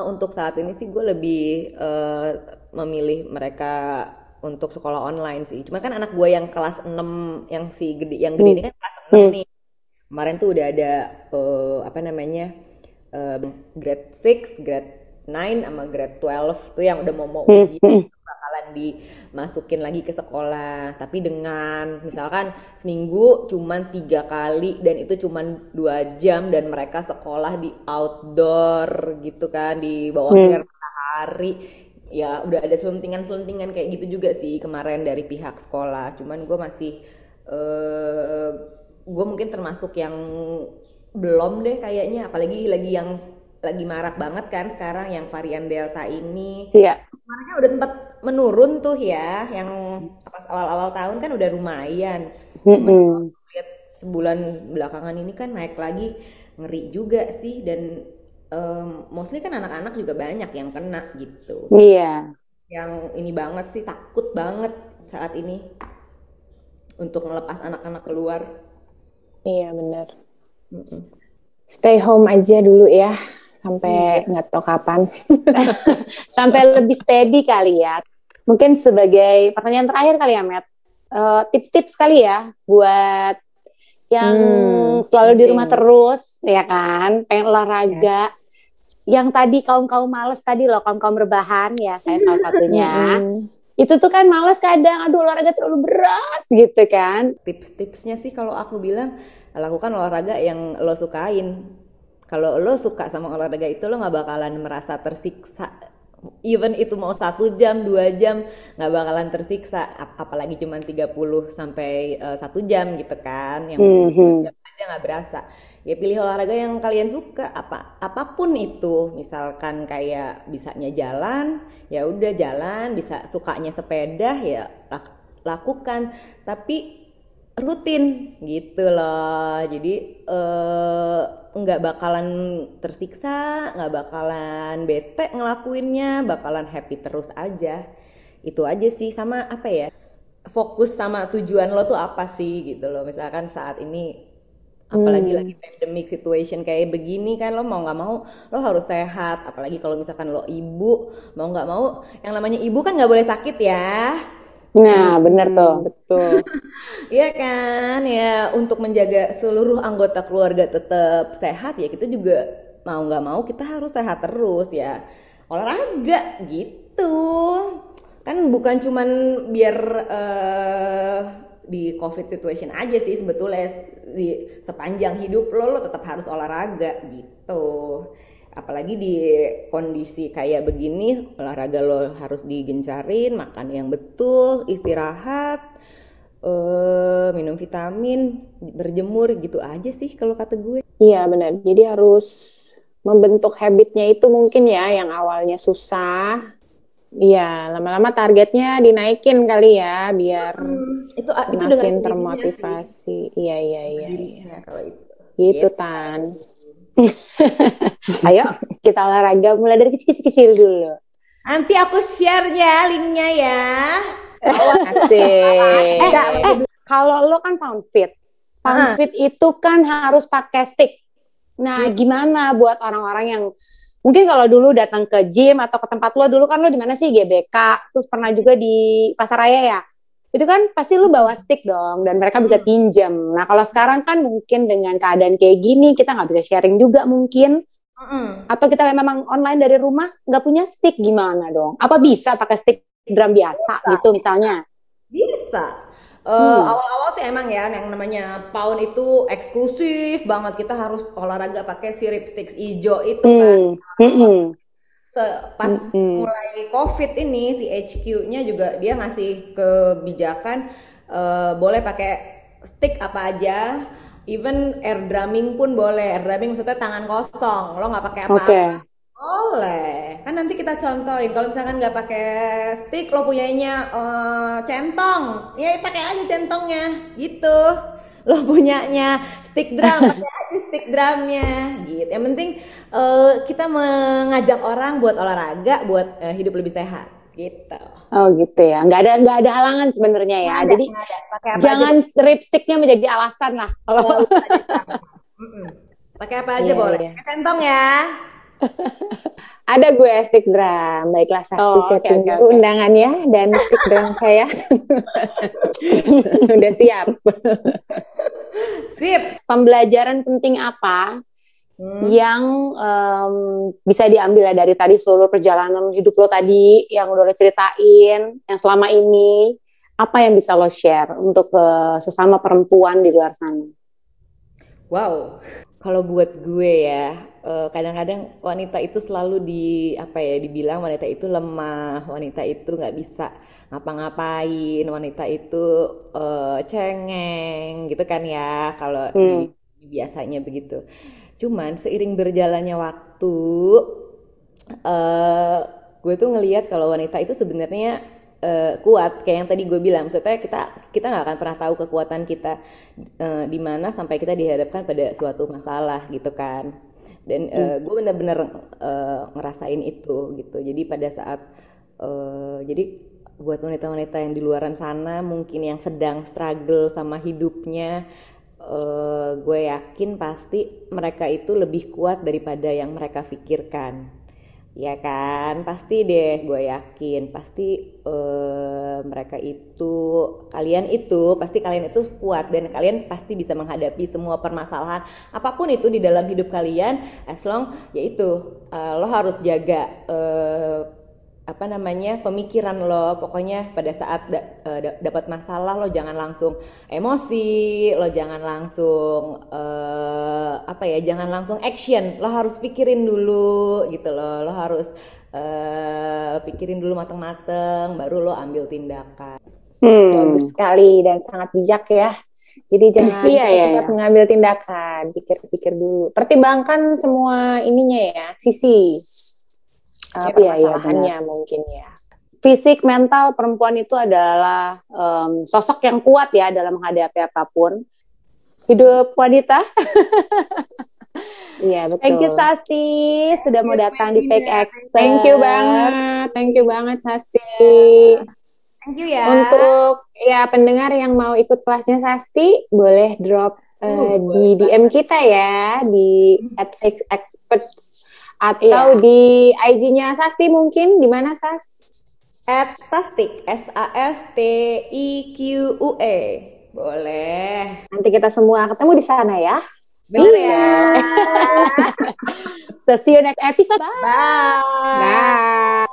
untuk saat ini sih gue lebih uh, memilih mereka untuk sekolah online sih. Cuma kan anak gue yang kelas 6 yang si gede yang gede hmm. ini kan kelas 6 hmm. nih. Kemarin tuh udah ada uh, apa namanya? Uh, grade 6, grade 9 sama grade 12 tuh yang udah mau mau hmm, ujian hmm. bakalan dimasukin lagi ke sekolah tapi dengan misalkan seminggu cuman tiga kali dan itu cuman dua jam dan mereka sekolah di outdoor gitu kan di bawah hmm. sinar matahari ya udah ada selentingan-selentingan kayak gitu juga sih kemarin dari pihak sekolah cuman gue masih uh, gue mungkin termasuk yang belum deh kayaknya apalagi lagi yang lagi marak banget kan sekarang yang varian delta ini. Iya. Kemarin kan udah tempat menurun tuh ya, yang pas awal-awal tahun kan udah lumayan. Mm -hmm. Lihat sebulan belakangan ini kan naik lagi, ngeri juga sih dan um, mostly kan anak-anak juga banyak yang kena gitu. Iya. Yang ini banget sih takut banget saat ini untuk melepas anak-anak keluar. Iya benar. Mm -mm. Stay home aja dulu ya sampai iya. nggak tahu kapan. sampai lebih steady kali ya. Mungkin sebagai pertanyaan terakhir kali ya, Matt. Uh, tips-tips kali ya buat yang hmm, selalu di rumah terus, ya kan? Pengen olahraga. Yes. Yang tadi kaum-kaum males tadi loh, kaum-kaum rebahan ya, saya salah satunya. Itu tuh kan males kadang, aduh olahraga terlalu berat gitu kan. Tips-tipsnya sih kalau aku bilang, lakukan olahraga yang lo sukain. Kalau lo suka sama olahraga itu lo nggak bakalan merasa tersiksa. Even itu mau satu jam dua jam nggak bakalan tersiksa. Ap apalagi cuma 30 sampai eh, satu uh, jam gitu kan yang mm -hmm. jam aja nggak berasa. Ya pilih olahraga yang kalian suka. Apa apa pun itu misalkan kayak bisanya jalan ya udah jalan bisa sukanya sepeda ya lakukan. Tapi rutin gitu loh. Jadi uh, nggak bakalan tersiksa nggak bakalan bete ngelakuinnya bakalan happy terus aja. Itu aja sih sama apa ya fokus sama tujuan lo tuh apa sih gitu loh. Misalkan saat ini apalagi hmm. lagi pandemic situation kayak begini kan lo mau nggak mau lo harus sehat. Apalagi kalau misalkan lo ibu mau nggak mau yang namanya ibu kan nggak boleh sakit ya Nah, benar tuh, betul. Iya kan, ya untuk menjaga seluruh anggota keluarga tetap sehat ya kita juga mau nggak mau kita harus sehat terus ya. Olahraga gitu. Kan bukan cuman biar uh, di covid situation aja sih sebetulnya di sepanjang hidup lo lo tetap harus olahraga gitu apalagi di kondisi kayak begini olahraga lo harus digencarin makan yang betul istirahat uh, minum vitamin berjemur gitu aja sih kalau kata gue iya benar jadi harus membentuk habitnya itu mungkin ya yang awalnya susah Iya, lama-lama targetnya dinaikin kali ya biar hmm, itu semakin itu dengan termotivasi. Iya, iya, iya. iya. Kalau itu. Gitu, gitu. Tan. Ayo kita olahraga mulai dari kecil-kecil dulu. Nanti aku share ya linknya ya. Asik. eh, eh, kalau lo kan pound fit, pound uh. fit itu kan harus pakai stick. Nah, hmm. gimana buat orang-orang yang mungkin kalau dulu datang ke gym atau ke tempat lo dulu kan lo di mana sih GBK, terus pernah juga di pasar raya ya. Itu kan pasti lo bawa stick dong dan mereka bisa hmm. pinjam. Nah, kalau sekarang kan mungkin dengan keadaan kayak gini kita nggak bisa sharing juga mungkin. Mm. Atau kita memang online dari rumah nggak punya stick gimana dong? Apa bisa pakai stick drum biasa bisa. gitu misalnya? Bisa. Uh, hmm. Awal-awal sih emang ya yang namanya pound itu eksklusif banget kita harus olahraga pakai si sticks hijau itu hmm. kan. Hmm. Pas hmm. mulai covid ini si HQ-nya juga dia ngasih kebijakan uh, boleh pakai stick apa aja even air drumming pun boleh air drumming maksudnya tangan kosong lo nggak pakai apa-apa okay. Boleh. Kan nanti kita contohin. Kalau misalkan nggak pakai stick, lo punyanya uh, centong. Ya pakai aja centongnya. Gitu. Lo punyanya stick drum, pakai aja stick drumnya. Gitu. Yang penting uh, kita mengajak orang buat olahraga, buat uh, hidup lebih sehat. Gitu. Oh gitu ya. Nggak ada nggak ada halangan sebenarnya ya. Ada, Jadi ada. jangan strip sticknya menjadi alasan lah. Kalau pakai apa aja yeah, boleh. Yeah. Centong ya. Ada gue stick drum. Baiklah Sasti oh, saya okay, okay, okay. undangannya dan stick drum saya. Udah siap. Sip. Pembelajaran penting apa hmm. yang um, bisa diambil dari tadi seluruh perjalanan hidup lo tadi yang udah lo ceritain, yang selama ini apa yang bisa lo share untuk ke sesama perempuan di luar sana? Wow, kalau buat gue ya kadang-kadang wanita itu selalu di apa ya dibilang wanita itu lemah wanita itu nggak bisa ngapa-ngapain wanita itu uh, cengeng gitu kan ya kalau hmm. di, biasanya begitu cuman seiring berjalannya waktu uh, gue tuh ngelihat kalau wanita itu sebenarnya uh, kuat kayak yang tadi gue bilang. Maksudnya kita kita nggak akan pernah tahu kekuatan kita uh, di mana sampai kita dihadapkan pada suatu masalah gitu kan. Dan uh, gue bener-bener uh, ngerasain itu gitu. Jadi pada saat uh, jadi buat wanita-wanita yang di luaran sana mungkin yang sedang struggle sama hidupnya uh, gue yakin pasti mereka itu lebih kuat daripada yang mereka pikirkan ya kan? Pasti deh gue yakin. Pasti uh, mereka itu kalian itu pasti kalian itu kuat. Dan kalian pasti bisa menghadapi semua permasalahan apa pun itu di dalam hidup kalian. As long yaitu uh, lo harus jaga uh, apa namanya pemikiran lo. Pokoknya pada saat da, da, dapat masalah lo jangan langsung emosi lo jangan langsung uh, apa ya jangan langsung action. Lo harus pikirin dulu gitu lo lo harus uh, pikirin dulu mateng-mateng baru lo ambil tindakan. Hmm. bagus sekali dan sangat bijak ya. Jadi jangan iya, iya, cepat iya. mengambil tindakan. Pikir-pikir dulu. Pertimbangkan semua ininya ya sisi uh, iya, permasalahannya iya, mungkin ya. Fisik, mental perempuan itu adalah um, sosok yang kuat ya dalam menghadapi apa pun. Hidup wanita. Iya betul. Thank you Sasti sudah mau datang di Fake Expert. Thank you banget, thank you banget Sasti. Thank you ya. Untuk ya pendengar yang mau ikut kelasnya Sasti, boleh drop uh, uh, di DM kita ya di at Fake Experts atau iya. di IG-nya Sasti mungkin di mana Sas? At Sastik S A S T I Q U E. Boleh. Nanti kita semua ketemu di sana ya. Benar ya. so see you next episode. Bye. Bye. Bye.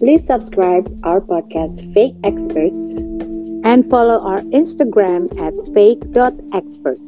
Please subscribe our podcast Fake Experts and follow our Instagram at fake.experts.